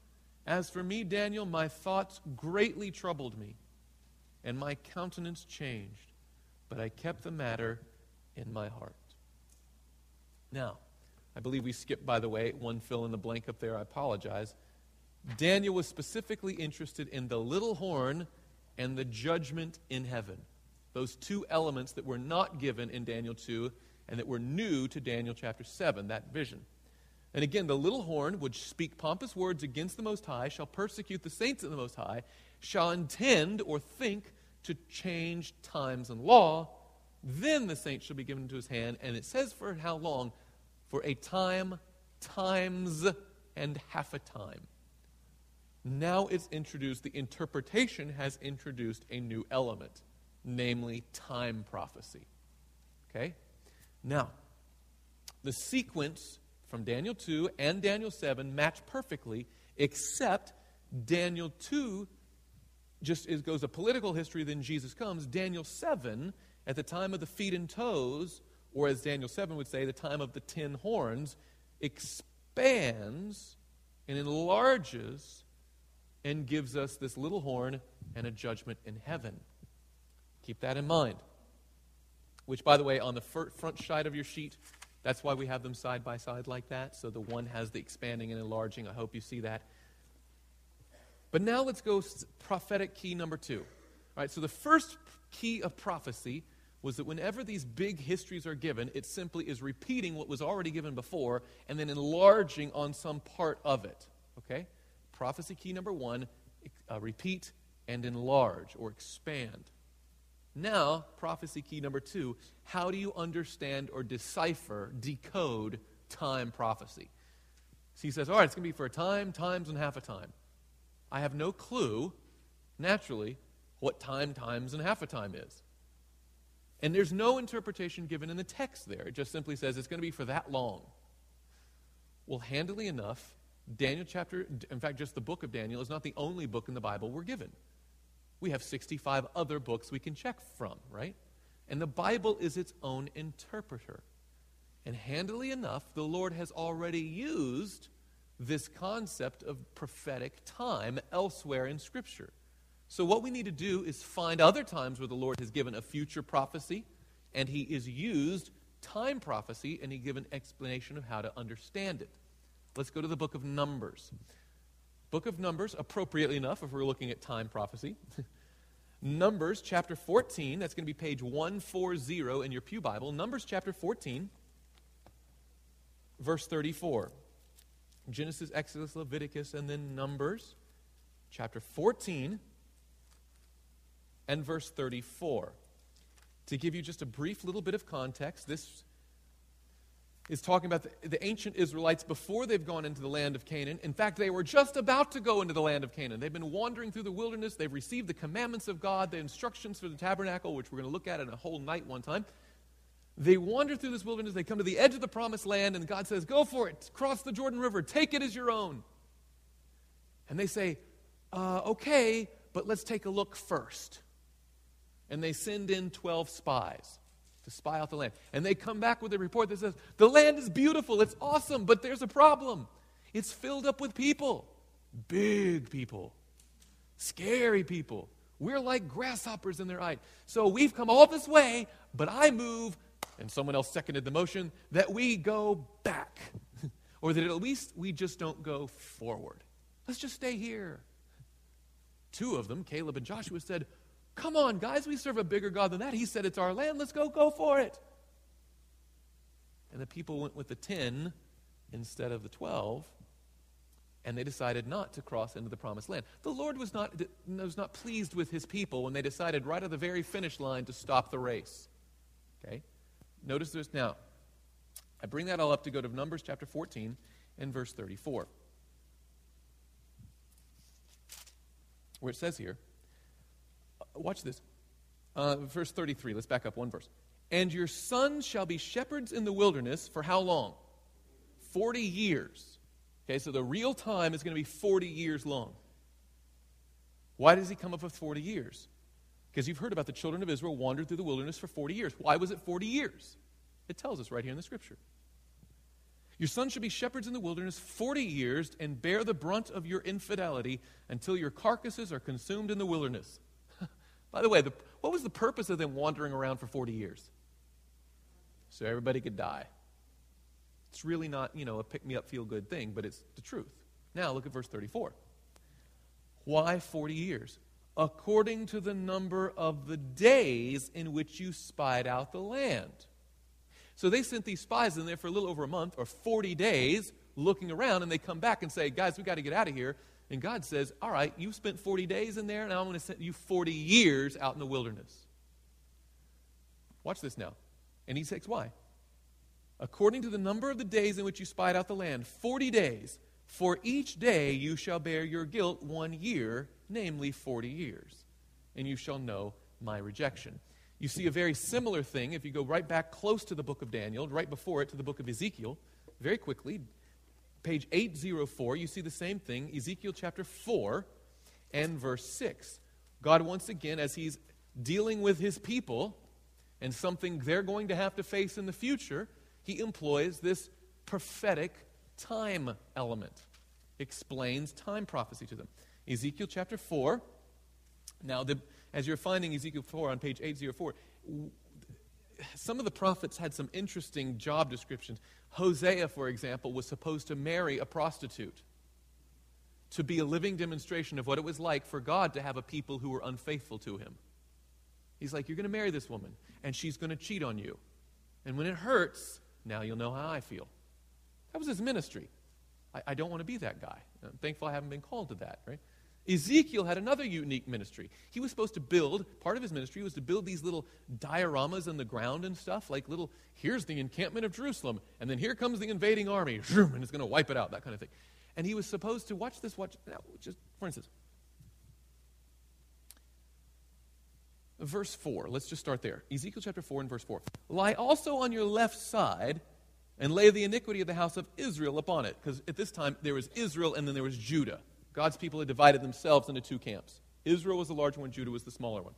As for me, Daniel, my thoughts greatly troubled me and my countenance changed, but I kept the matter in my heart. Now, I believe we skipped, by the way, one fill in the blank up there. I apologize. Daniel was specifically interested in the little horn and the judgment in heaven. Those two elements that were not given in Daniel 2 and that were new to Daniel chapter 7, that vision. And again, the little horn would speak pompous words against the Most High, shall persecute the saints of the Most High, shall intend or think to change times and law. Then the saints shall be given into his hand. And it says for how long? For a time, times, and half a time. Now it's introduced, the interpretation has introduced a new element, namely time prophecy. Okay? Now, the sequence from Daniel 2 and Daniel 7 match perfectly, except Daniel 2 just goes a political history, then Jesus comes. Daniel 7, at the time of the feet and toes, or as Daniel 7 would say, the time of the ten horns, expands and enlarges and gives us this little horn and a judgment in heaven. Keep that in mind. Which, by the way, on the front side of your sheet, that's why we have them side by side like that. So the one has the expanding and enlarging. I hope you see that. But now let's go prophetic key number two. All right, so the first key of prophecy was that whenever these big histories are given, it simply is repeating what was already given before and then enlarging on some part of it. Okay? Prophecy key number one uh, repeat and enlarge or expand. Now, prophecy key number two how do you understand or decipher, decode time prophecy? So he says, all right, it's going to be for a time, times, and half a time. I have no clue, naturally, what time, times, and half a time is. And there's no interpretation given in the text there. It just simply says it's going to be for that long. Well, handily enough, Daniel chapter, in fact, just the book of Daniel is not the only book in the Bible we're given. We have 65 other books we can check from, right? And the Bible is its own interpreter. And handily enough, the Lord has already used this concept of prophetic time elsewhere in Scripture. So, what we need to do is find other times where the Lord has given a future prophecy and He is used time prophecy and He given explanation of how to understand it. Let's go to the book of Numbers. Book of Numbers, appropriately enough, if we're looking at time prophecy. Numbers chapter 14, that's going to be page 140 in your Pew Bible. Numbers chapter 14, verse 34. Genesis, Exodus, Leviticus, and then Numbers chapter 14 and verse 34. To give you just a brief little bit of context, this is talking about the, the, ancient Israelites before they've gone into the land of Canaan. In fact, they were just about to go into the land of Canaan. They've been wandering through the wilderness. They've received the commandments of God, the instructions for the tabernacle, which we're going to look at in a whole night one time. They wander through this wilderness. They come to the edge of the promised land, and God says, Go for it. Cross the Jordan River. Take it as your own. And they say, uh, Okay, but let's take a look first. And they send in 12 spies to spy out the land. And they come back with a report that says, The land is beautiful, it's awesome, but there's a problem. It's filled up with people, big people, scary people. We're like grasshoppers in their eye. So we've come all this way, but I move, and someone else seconded the motion, that we go back. or that at least we just don't go forward. Let's just stay here. Two of them, Caleb and Joshua, said, Come on, guys, we serve a bigger God than that. He said it's our land. Let's go, go for it. And the people went with the 10 instead of the 12, and they decided not to cross into the promised land. The Lord was not, was not pleased with his people when they decided right at the very finish line to stop the race. Okay? Notice this now. I bring that all up to go to Numbers chapter 14 and verse 34, where it says here, Watch this. Uh, verse 33. Let's back up one verse. And your sons shall be shepherds in the wilderness for how long? 40 years. Okay, so the real time is going to be 40 years long. Why does he come up with 40 years? Because you've heard about the children of Israel wandered through the wilderness for 40 years. Why was it 40 years? It tells us right here in the scripture. Your sons shall be shepherds in the wilderness 40 years and bear the brunt of your infidelity until your carcasses are consumed in the wilderness. By the way, the, what was the purpose of them wandering around for 40 years? So everybody could die. It's really not, you know, a pick me up, feel good thing, but it's the truth. Now, look at verse 34. Why 40 years? According to the number of the days in which you spied out the land. So they sent these spies in there for a little over a month or 40 days looking around, and they come back and say, Guys, we got to get out of here. And God says, All right, you've spent 40 days in there, now I'm going to send you 40 years out in the wilderness. Watch this now. And he says, Why? According to the number of the days in which you spied out the land, 40 days. For each day you shall bear your guilt one year, namely 40 years. And you shall know my rejection. You see a very similar thing if you go right back close to the book of Daniel, right before it to the book of Ezekiel, very quickly. Page 804, you see the same thing, Ezekiel chapter 4 and verse 6. God, once again, as he's dealing with his people and something they're going to have to face in the future, he employs this prophetic time element, explains time prophecy to them. Ezekiel chapter 4. Now, the as you're finding Ezekiel 4 on page 804, some of the prophets had some interesting job descriptions. Hosea, for example, was supposed to marry a prostitute to be a living demonstration of what it was like for God to have a people who were unfaithful to him. He's like, You're going to marry this woman, and she's going to cheat on you. And when it hurts, now you'll know how I feel. That was his ministry. I, I don't want to be that guy. I'm thankful I haven't been called to that, right? Ezekiel had another unique ministry. He was supposed to build, part of his ministry was to build these little dioramas in the ground and stuff, like little, here's the encampment of Jerusalem, and then here comes the invading army, and it's going to wipe it out, that kind of thing. And he was supposed to, watch this, watch, now, just for instance, verse 4, let's just start there. Ezekiel chapter 4 and verse 4. Lie also on your left side and lay the iniquity of the house of Israel upon it. Because at this time there was Israel and then there was Judah. God's people had divided themselves into two camps. Israel was the larger one, Judah was the smaller one.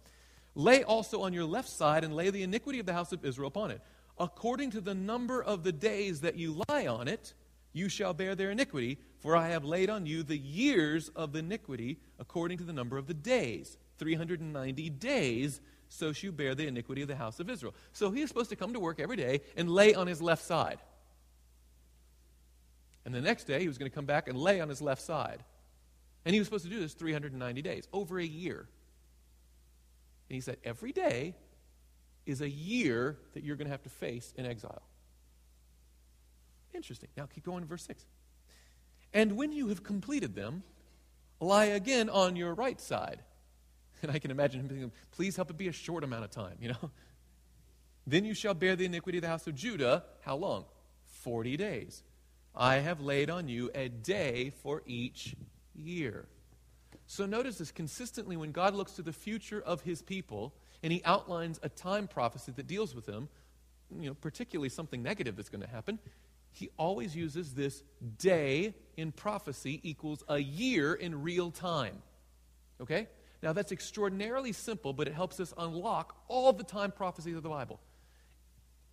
Lay also on your left side and lay the iniquity of the house of Israel upon it. According to the number of the days that you lie on it, you shall bear their iniquity, for I have laid on you the years of the iniquity according to the number of the days. 390 days, so shall you bear the iniquity of the house of Israel. So he is supposed to come to work every day and lay on his left side. And the next day, he was going to come back and lay on his left side. And he was supposed to do this 390 days, over a year. And he said, every day is a year that you're going to have to face in exile. Interesting. Now keep going to verse 6. And when you have completed them, lie again on your right side. And I can imagine him thinking, please help it be a short amount of time, you know? Then you shall bear the iniquity of the house of Judah. How long? Forty days. I have laid on you a day for each year. So notice this consistently when God looks to the future of his people and he outlines a time prophecy that deals with them, you know, particularly something negative that's going to happen, he always uses this day in prophecy equals a year in real time. Okay? Now that's extraordinarily simple, but it helps us unlock all the time prophecies of the Bible.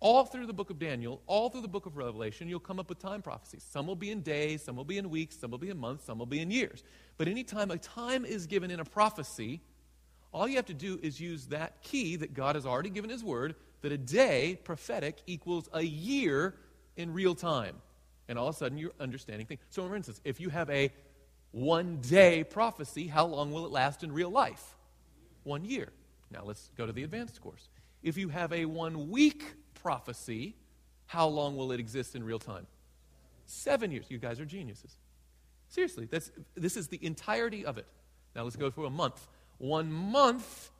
All through the book of Daniel, all through the book of Revelation, you'll come up with time prophecies. Some will be in days, some will be in weeks, some will be in months, some will be in years. But anytime a time is given in a prophecy, all you have to do is use that key that God has already given His Word, that a day, prophetic, equals a year in real time. And all of a sudden you're understanding things. So, for instance, if you have a one day prophecy, how long will it last in real life? One year. Now let's go to the advanced course. If you have a one week prophecy, how long will it exist in real time? Seven years. You guys are geniuses. Seriously, that's, this is the entirety of it. Now let's go for a month. One month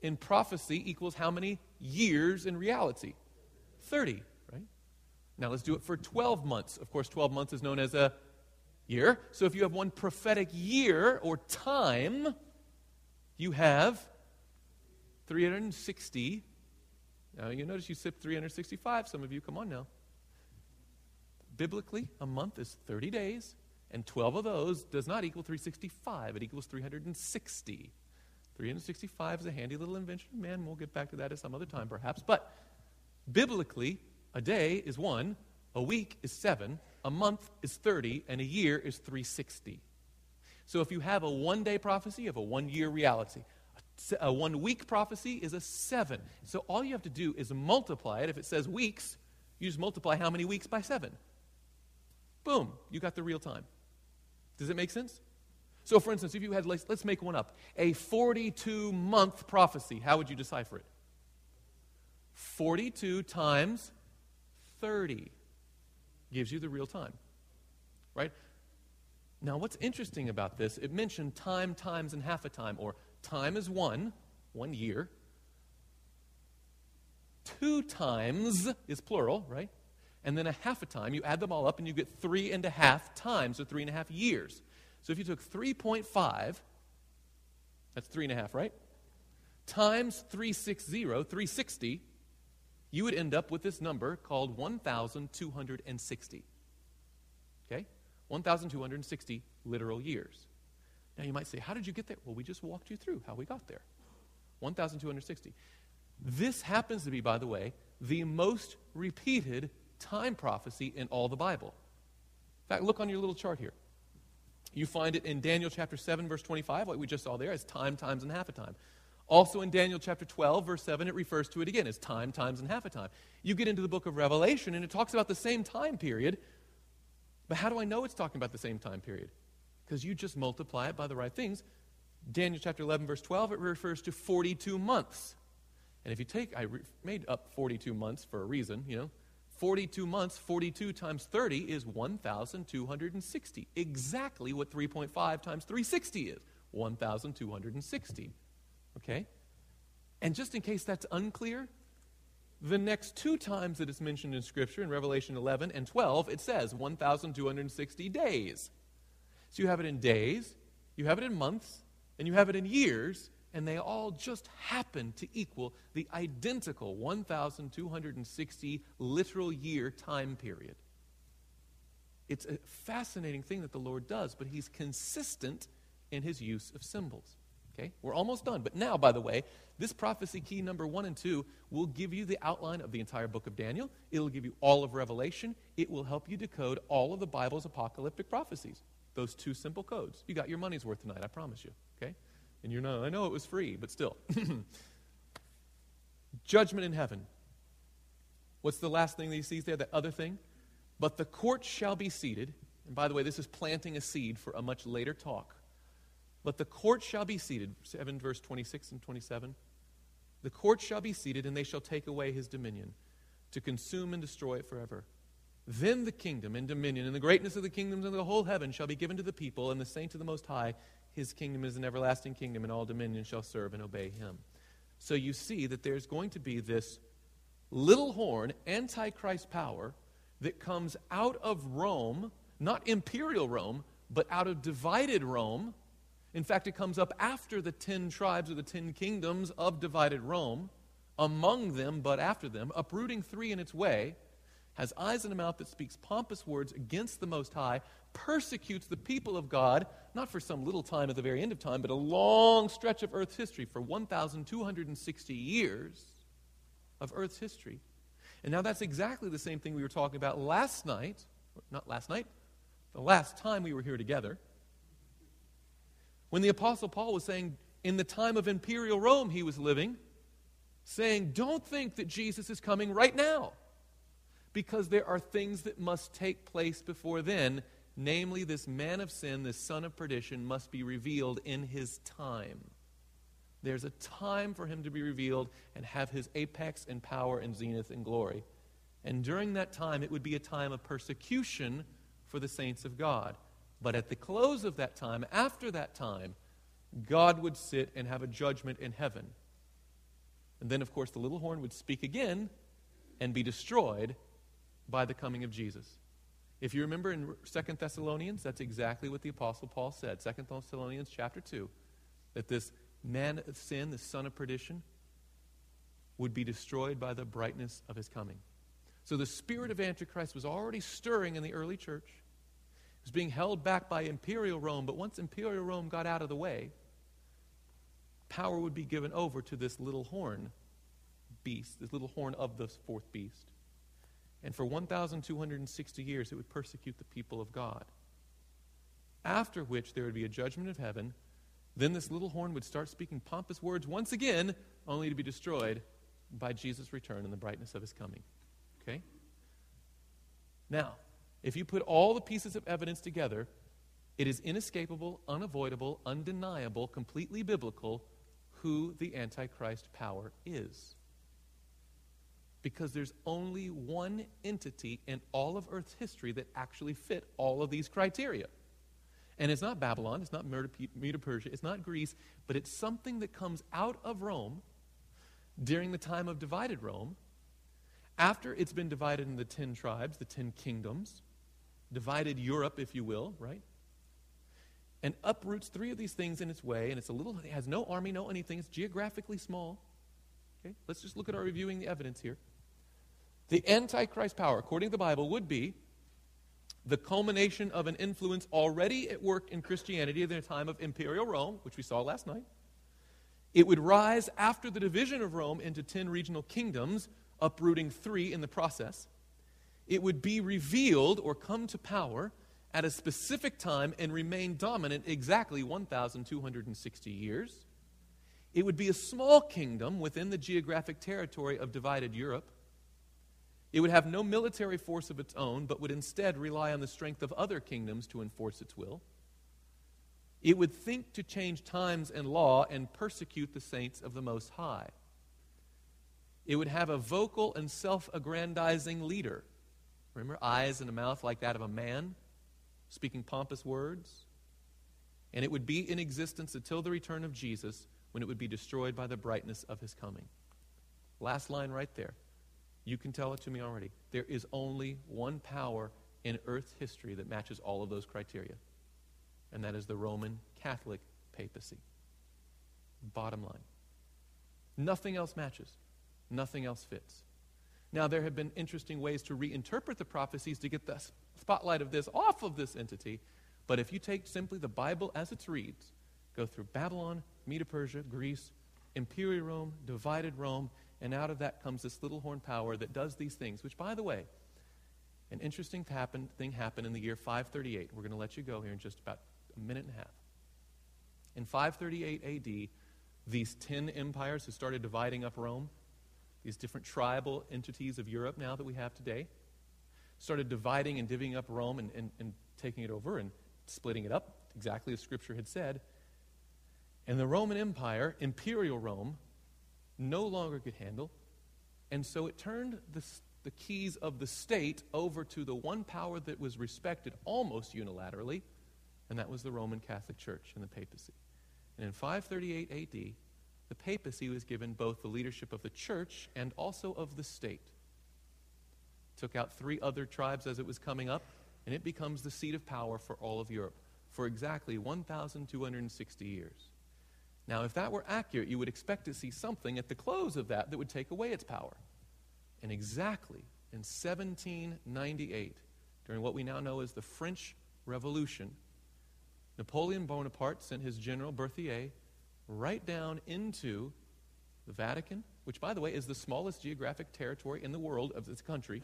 in prophecy equals how many years in reality? 30, right? Now let's do it for 12 months. Of course, 12 months is known as a year. So if you have one prophetic year or time, you have 360 now, you notice you sip 365, some of you, come on now. Biblically, a month is 30 days, and 12 of those does not equal 365. It equals 360. 365 is a handy little invention. Man, we'll get back to that at some other time, perhaps. But biblically, a day is one, a week is seven, a month is 30, and a year is 360. So if you have a one day prophecy, you have a one year reality a one week prophecy is a seven. So all you have to do is multiply it. If it says weeks, you just multiply how many weeks by seven. Boom, you got the real time. Does it make sense? So, for instance, if you had, let's, make one up, a 42 month prophecy, how would you decipher it? 42 times 30 gives you the real time, right? Now, what's interesting about this, it mentioned time, times, and half a time, or time is one, one year. Two times is plural, right? And then a half a time, you add them all up and you get three and a half times, or three and a half years. So if you took 3.5, that's three and a half, right? Times 360, 360, you would end up with this number called 1,260. Okay? 1,260 literal years. Now you might say, how did you get there? Well, we just walked you through how we got there. 1,260. This happens to be, by the way, the most repeated time prophecy in all the Bible. In fact, look on your little chart here. You find it in Daniel chapter 7, verse 25, like we just saw there, as time, times, and half a time. Also in Daniel chapter 12, verse 7, it refers to it again as time, times, and half a time. You get into the book of Revelation, and it talks about the same time period, but how do I know it's talking about the same time period? Because you just multiply it by the right things. Daniel chapter 11, verse 12, it refers to 42 months. And if you take, I re- made up 42 months for a reason, you know. 42 months, 42 times 30 is 1,260. Exactly what 3.5 times 360 is 1,260. Okay? And just in case that's unclear, the next two times that it's mentioned in Scripture, in Revelation 11 and 12, it says 1,260 days. So you have it in days, you have it in months, and you have it in years, and they all just happen to equal the identical 1,260 literal year time period. It's a fascinating thing that the Lord does, but He's consistent in His use of symbols. Okay? We're almost done. But now, by the way, this prophecy key number one and two will give you the outline of the entire book of Daniel. It'll give you all of Revelation. It will help you decode all of the Bible's apocalyptic prophecies. Those two simple codes. You got your money's worth tonight, I promise you. Okay? And you're not, I know it was free, but still. Judgment in heaven. What's the last thing that he sees there? That other thing? But the court shall be seated. And by the way, this is planting a seed for a much later talk but the court shall be seated, 7 verse 26 and 27. The court shall be seated, and they shall take away his dominion, to consume and destroy it forever. Then the kingdom and dominion and the greatness of the kingdoms of the whole heaven shall be given to the people, and the saints of the Most High. His kingdom is an everlasting kingdom, and all dominion shall serve and obey him. So you see that there's going to be this little horn, antichrist power, that comes out of Rome, not imperial Rome, but out of divided Rome in fact, it comes up after the ten tribes or the ten kingdoms of divided Rome, among them, but after them, uprooting three in its way, has eyes and a mouth that speaks pompous words against the Most High, persecutes the people of God, not for some little time at the very end of time, but a long stretch of Earth's history, for 1,260 years of Earth's history. And now that's exactly the same thing we were talking about last night, not last night, the last time we were here together when the Apostle Paul was saying, in the time of imperial Rome he was living, saying, Don't think that Jesus is coming right now, because there are things that must take place before then. Namely, this man of sin, this son of perdition, must be revealed in his time. There's a time for him to be revealed and have his apex and power and zenith and glory. And during that time, it would be a time of persecution for the saints of God. But at the close of that time, after that time, God would sit and have a judgment in heaven. And then, of course, the little horn would speak again and be destroyed by the coming of Jesus. If you remember in Second Thessalonians, that's exactly what the Apostle Paul said. Second Thessalonians chapter 2, that this man of sin, the son of perdition, would be destroyed by the brightness of his coming. So the spirit of Antichrist was already stirring in the early church It was being held back by imperial Rome, but once imperial Rome got out of the way, power would be given over to this little horn beast, this little horn of the fourth beast. And for 1,260 years, it would persecute the people of God. After which, there would be a judgment of heaven. Then this little horn would start speaking pompous words once again, only to be destroyed by Jesus' return and the brightness of his coming. Okay? Now, if you put all the pieces of evidence together, it is inescapable, unavoidable, undeniable, completely biblical who the Antichrist power is. Because there's only one entity in all of Earth's history that actually fit all of these criteria. And it's not Babylon, it's not Medo Persia, it's not Greece, but it's something that comes out of Rome during the time of divided Rome, after it's been divided into the ten tribes, the ten kingdoms, divided Europe, if you will, right? And uproots three of these things in its way, and it's a little, it has no army, no anything, it's geographically small. Okay? Let's just look at our reviewing the evidence here. The Antichrist power, according to the Bible, would be the culmination of an influence already at work in Christianity in the time of imperial Rome, which we saw last night. It would rise after the division of Rome into ten regional kingdoms, uprooting three in the process. It would be revealed or come to power at a specific time and remain dominant exactly 1,260 years. It would be a small kingdom within the geographic territory of divided Europe. It would have no military force of its own, but would instead rely on the strength of other kingdoms to enforce its will. It would think to change times and law and persecute the saints of the Most High. It would have a vocal and self aggrandizing leader. Remember, eyes and a mouth like that of a man, speaking pompous words. And it would be in existence until the return of Jesus, when it would be destroyed by the brightness of his coming. Last line right there. You can tell it to me already. There is only one power in Earth's history that matches all of those criteria, and that is the Roman Catholic papacy. Bottom line. Nothing else matches. Nothing else fits. Now, there have been interesting ways to reinterpret the prophecies to get the spotlight of this off of this entity. But if you take simply the Bible as it reads, go through Babylon, Medo Persia, Greece, Imperial Rome, divided Rome, and out of that comes this little horn power that does these things, which, by the way, an interesting happen, thing happened in the year 538. We're going to let you go here in just about a minute and a half. In 538 AD, these ten empires who started dividing up Rome, these different tribal entities of Europe now that we have today, started dividing and divvying up Rome and, and, and taking it over and splitting it up, exactly as Scripture had said. And the Roman Empire, Imperial Rome, no longer could handle. And so it turned the, the keys of the state over to the one power that was respected almost unilaterally, and that was the Roman Catholic Church and the papacy. And in 538 AD, the papacy was given both the leadership of the church and also of the state. Took out three other tribes as it was coming up, and it becomes the seat of power for all of Europe for exactly 1,260 years. Now, if that were accurate, you would expect to see something at the close of that that would take away its power. And exactly in 1798, during what we now know as the French Revolution, Napoleon Bonaparte sent his general Berthier right down into the Vatican, which, by the way, is the smallest geographic territory in the world of this country.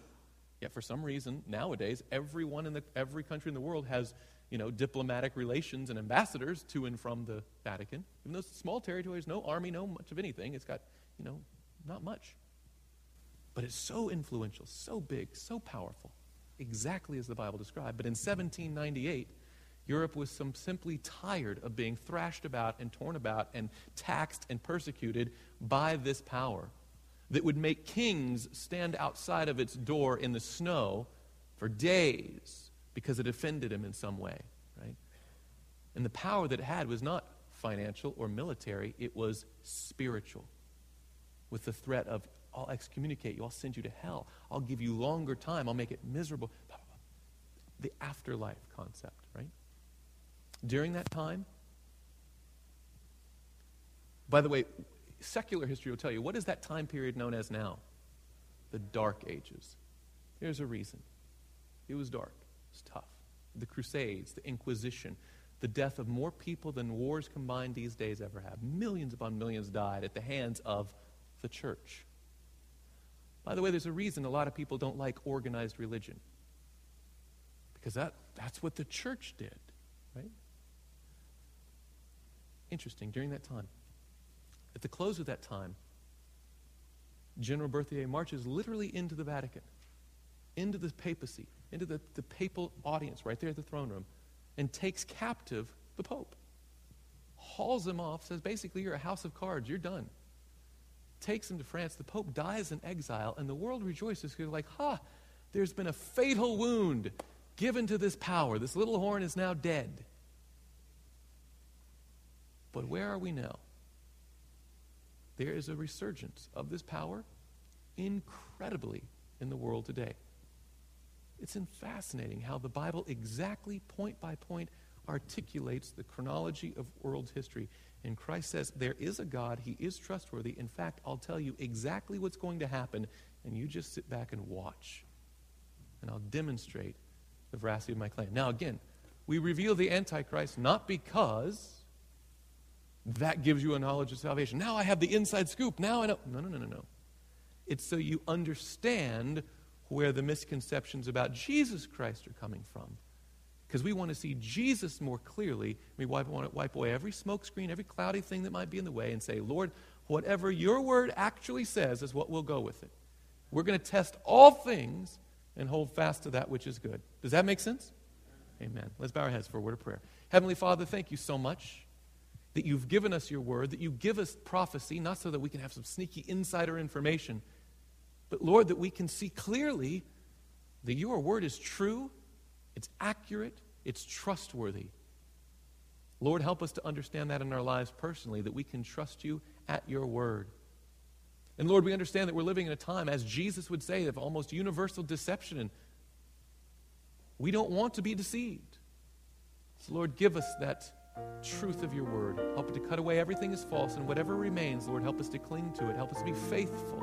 Yet, for some reason, nowadays, everyone in the, every country in the world has you know, diplomatic relations and ambassadors to and from the Vatican. Even though it's a small territory, territories, no army, no much of anything, it's got, you know, not much. But it's so influential, so big, so powerful, exactly as the Bible described. But in 1798, Europe was some simply tired of being thrashed about and torn about and taxed and persecuted by this power that would make kings stand outside of its door in the snow for days because it offended him in some way, right? And the power that it had was not financial or military, it was spiritual. With the threat of, I'll excommunicate you, I'll send you to hell, I'll give you longer time, I'll make it miserable. The afterlife concept, right? During that time, by the way, secular history will tell you what is that time period known as now? The Dark Ages. Here's a reason it was dark. It's tough. The Crusades, the Inquisition, the death of more people than wars combined these days ever have. Millions upon millions died at the hands of the church. By the way, there's a reason a lot of people don't like organized religion. Because that, that's what the church did, right? Interesting, during that time. At the close of that time, General Berthier marches literally into the Vatican into the papacy, into the, the papal audience right there at the throne room, and takes captive the Pope. Hauls him off, says basically, you're a house of cards, you're done. Takes him to France. The Pope dies in exile, and the world rejoices because, like, ha, huh, there's been a fatal wound given to this power. This little horn is now dead. But where are we now? There is a resurgence of this power incredibly in the world today. It's fascinating how the Bible exactly point by point articulates the chronology of world history. And Christ says, There is a God, He is trustworthy. In fact, I'll tell you exactly what's going to happen, and you just sit back and watch. And I'll demonstrate the veracity of my claim. Now, again, we reveal the Antichrist not because that gives you a knowledge of salvation. Now I have the inside scoop. Now I know. No, no, no, no, no. It's so you understand where the misconceptions about Jesus Christ are coming from. Because we want to see Jesus more clearly. We to wipe away every smokescreen, every cloudy thing that might be in the way, and say, Lord, whatever your word actually says is what we'll go with it. We're going to test all things and hold fast to that which is good. Does that make sense? Amen. Let's bow our heads for a word of prayer. Heavenly Father, thank you so much that you've given us your word, that you give us prophecy, not so that we can have some sneaky insider information, but Lord, that we can see clearly that your word is true, it's accurate, it's trustworthy. Lord, help us to understand that in our lives personally, that we can trust you at your word. And Lord, we understand that we're living in a time, as Jesus would say, of almost universal deception, and we don't want to be deceived. So, Lord, give us that truth of your word. Help to cut away everything is false, and whatever remains, Lord, help us to cling to it. Help us to be faithful,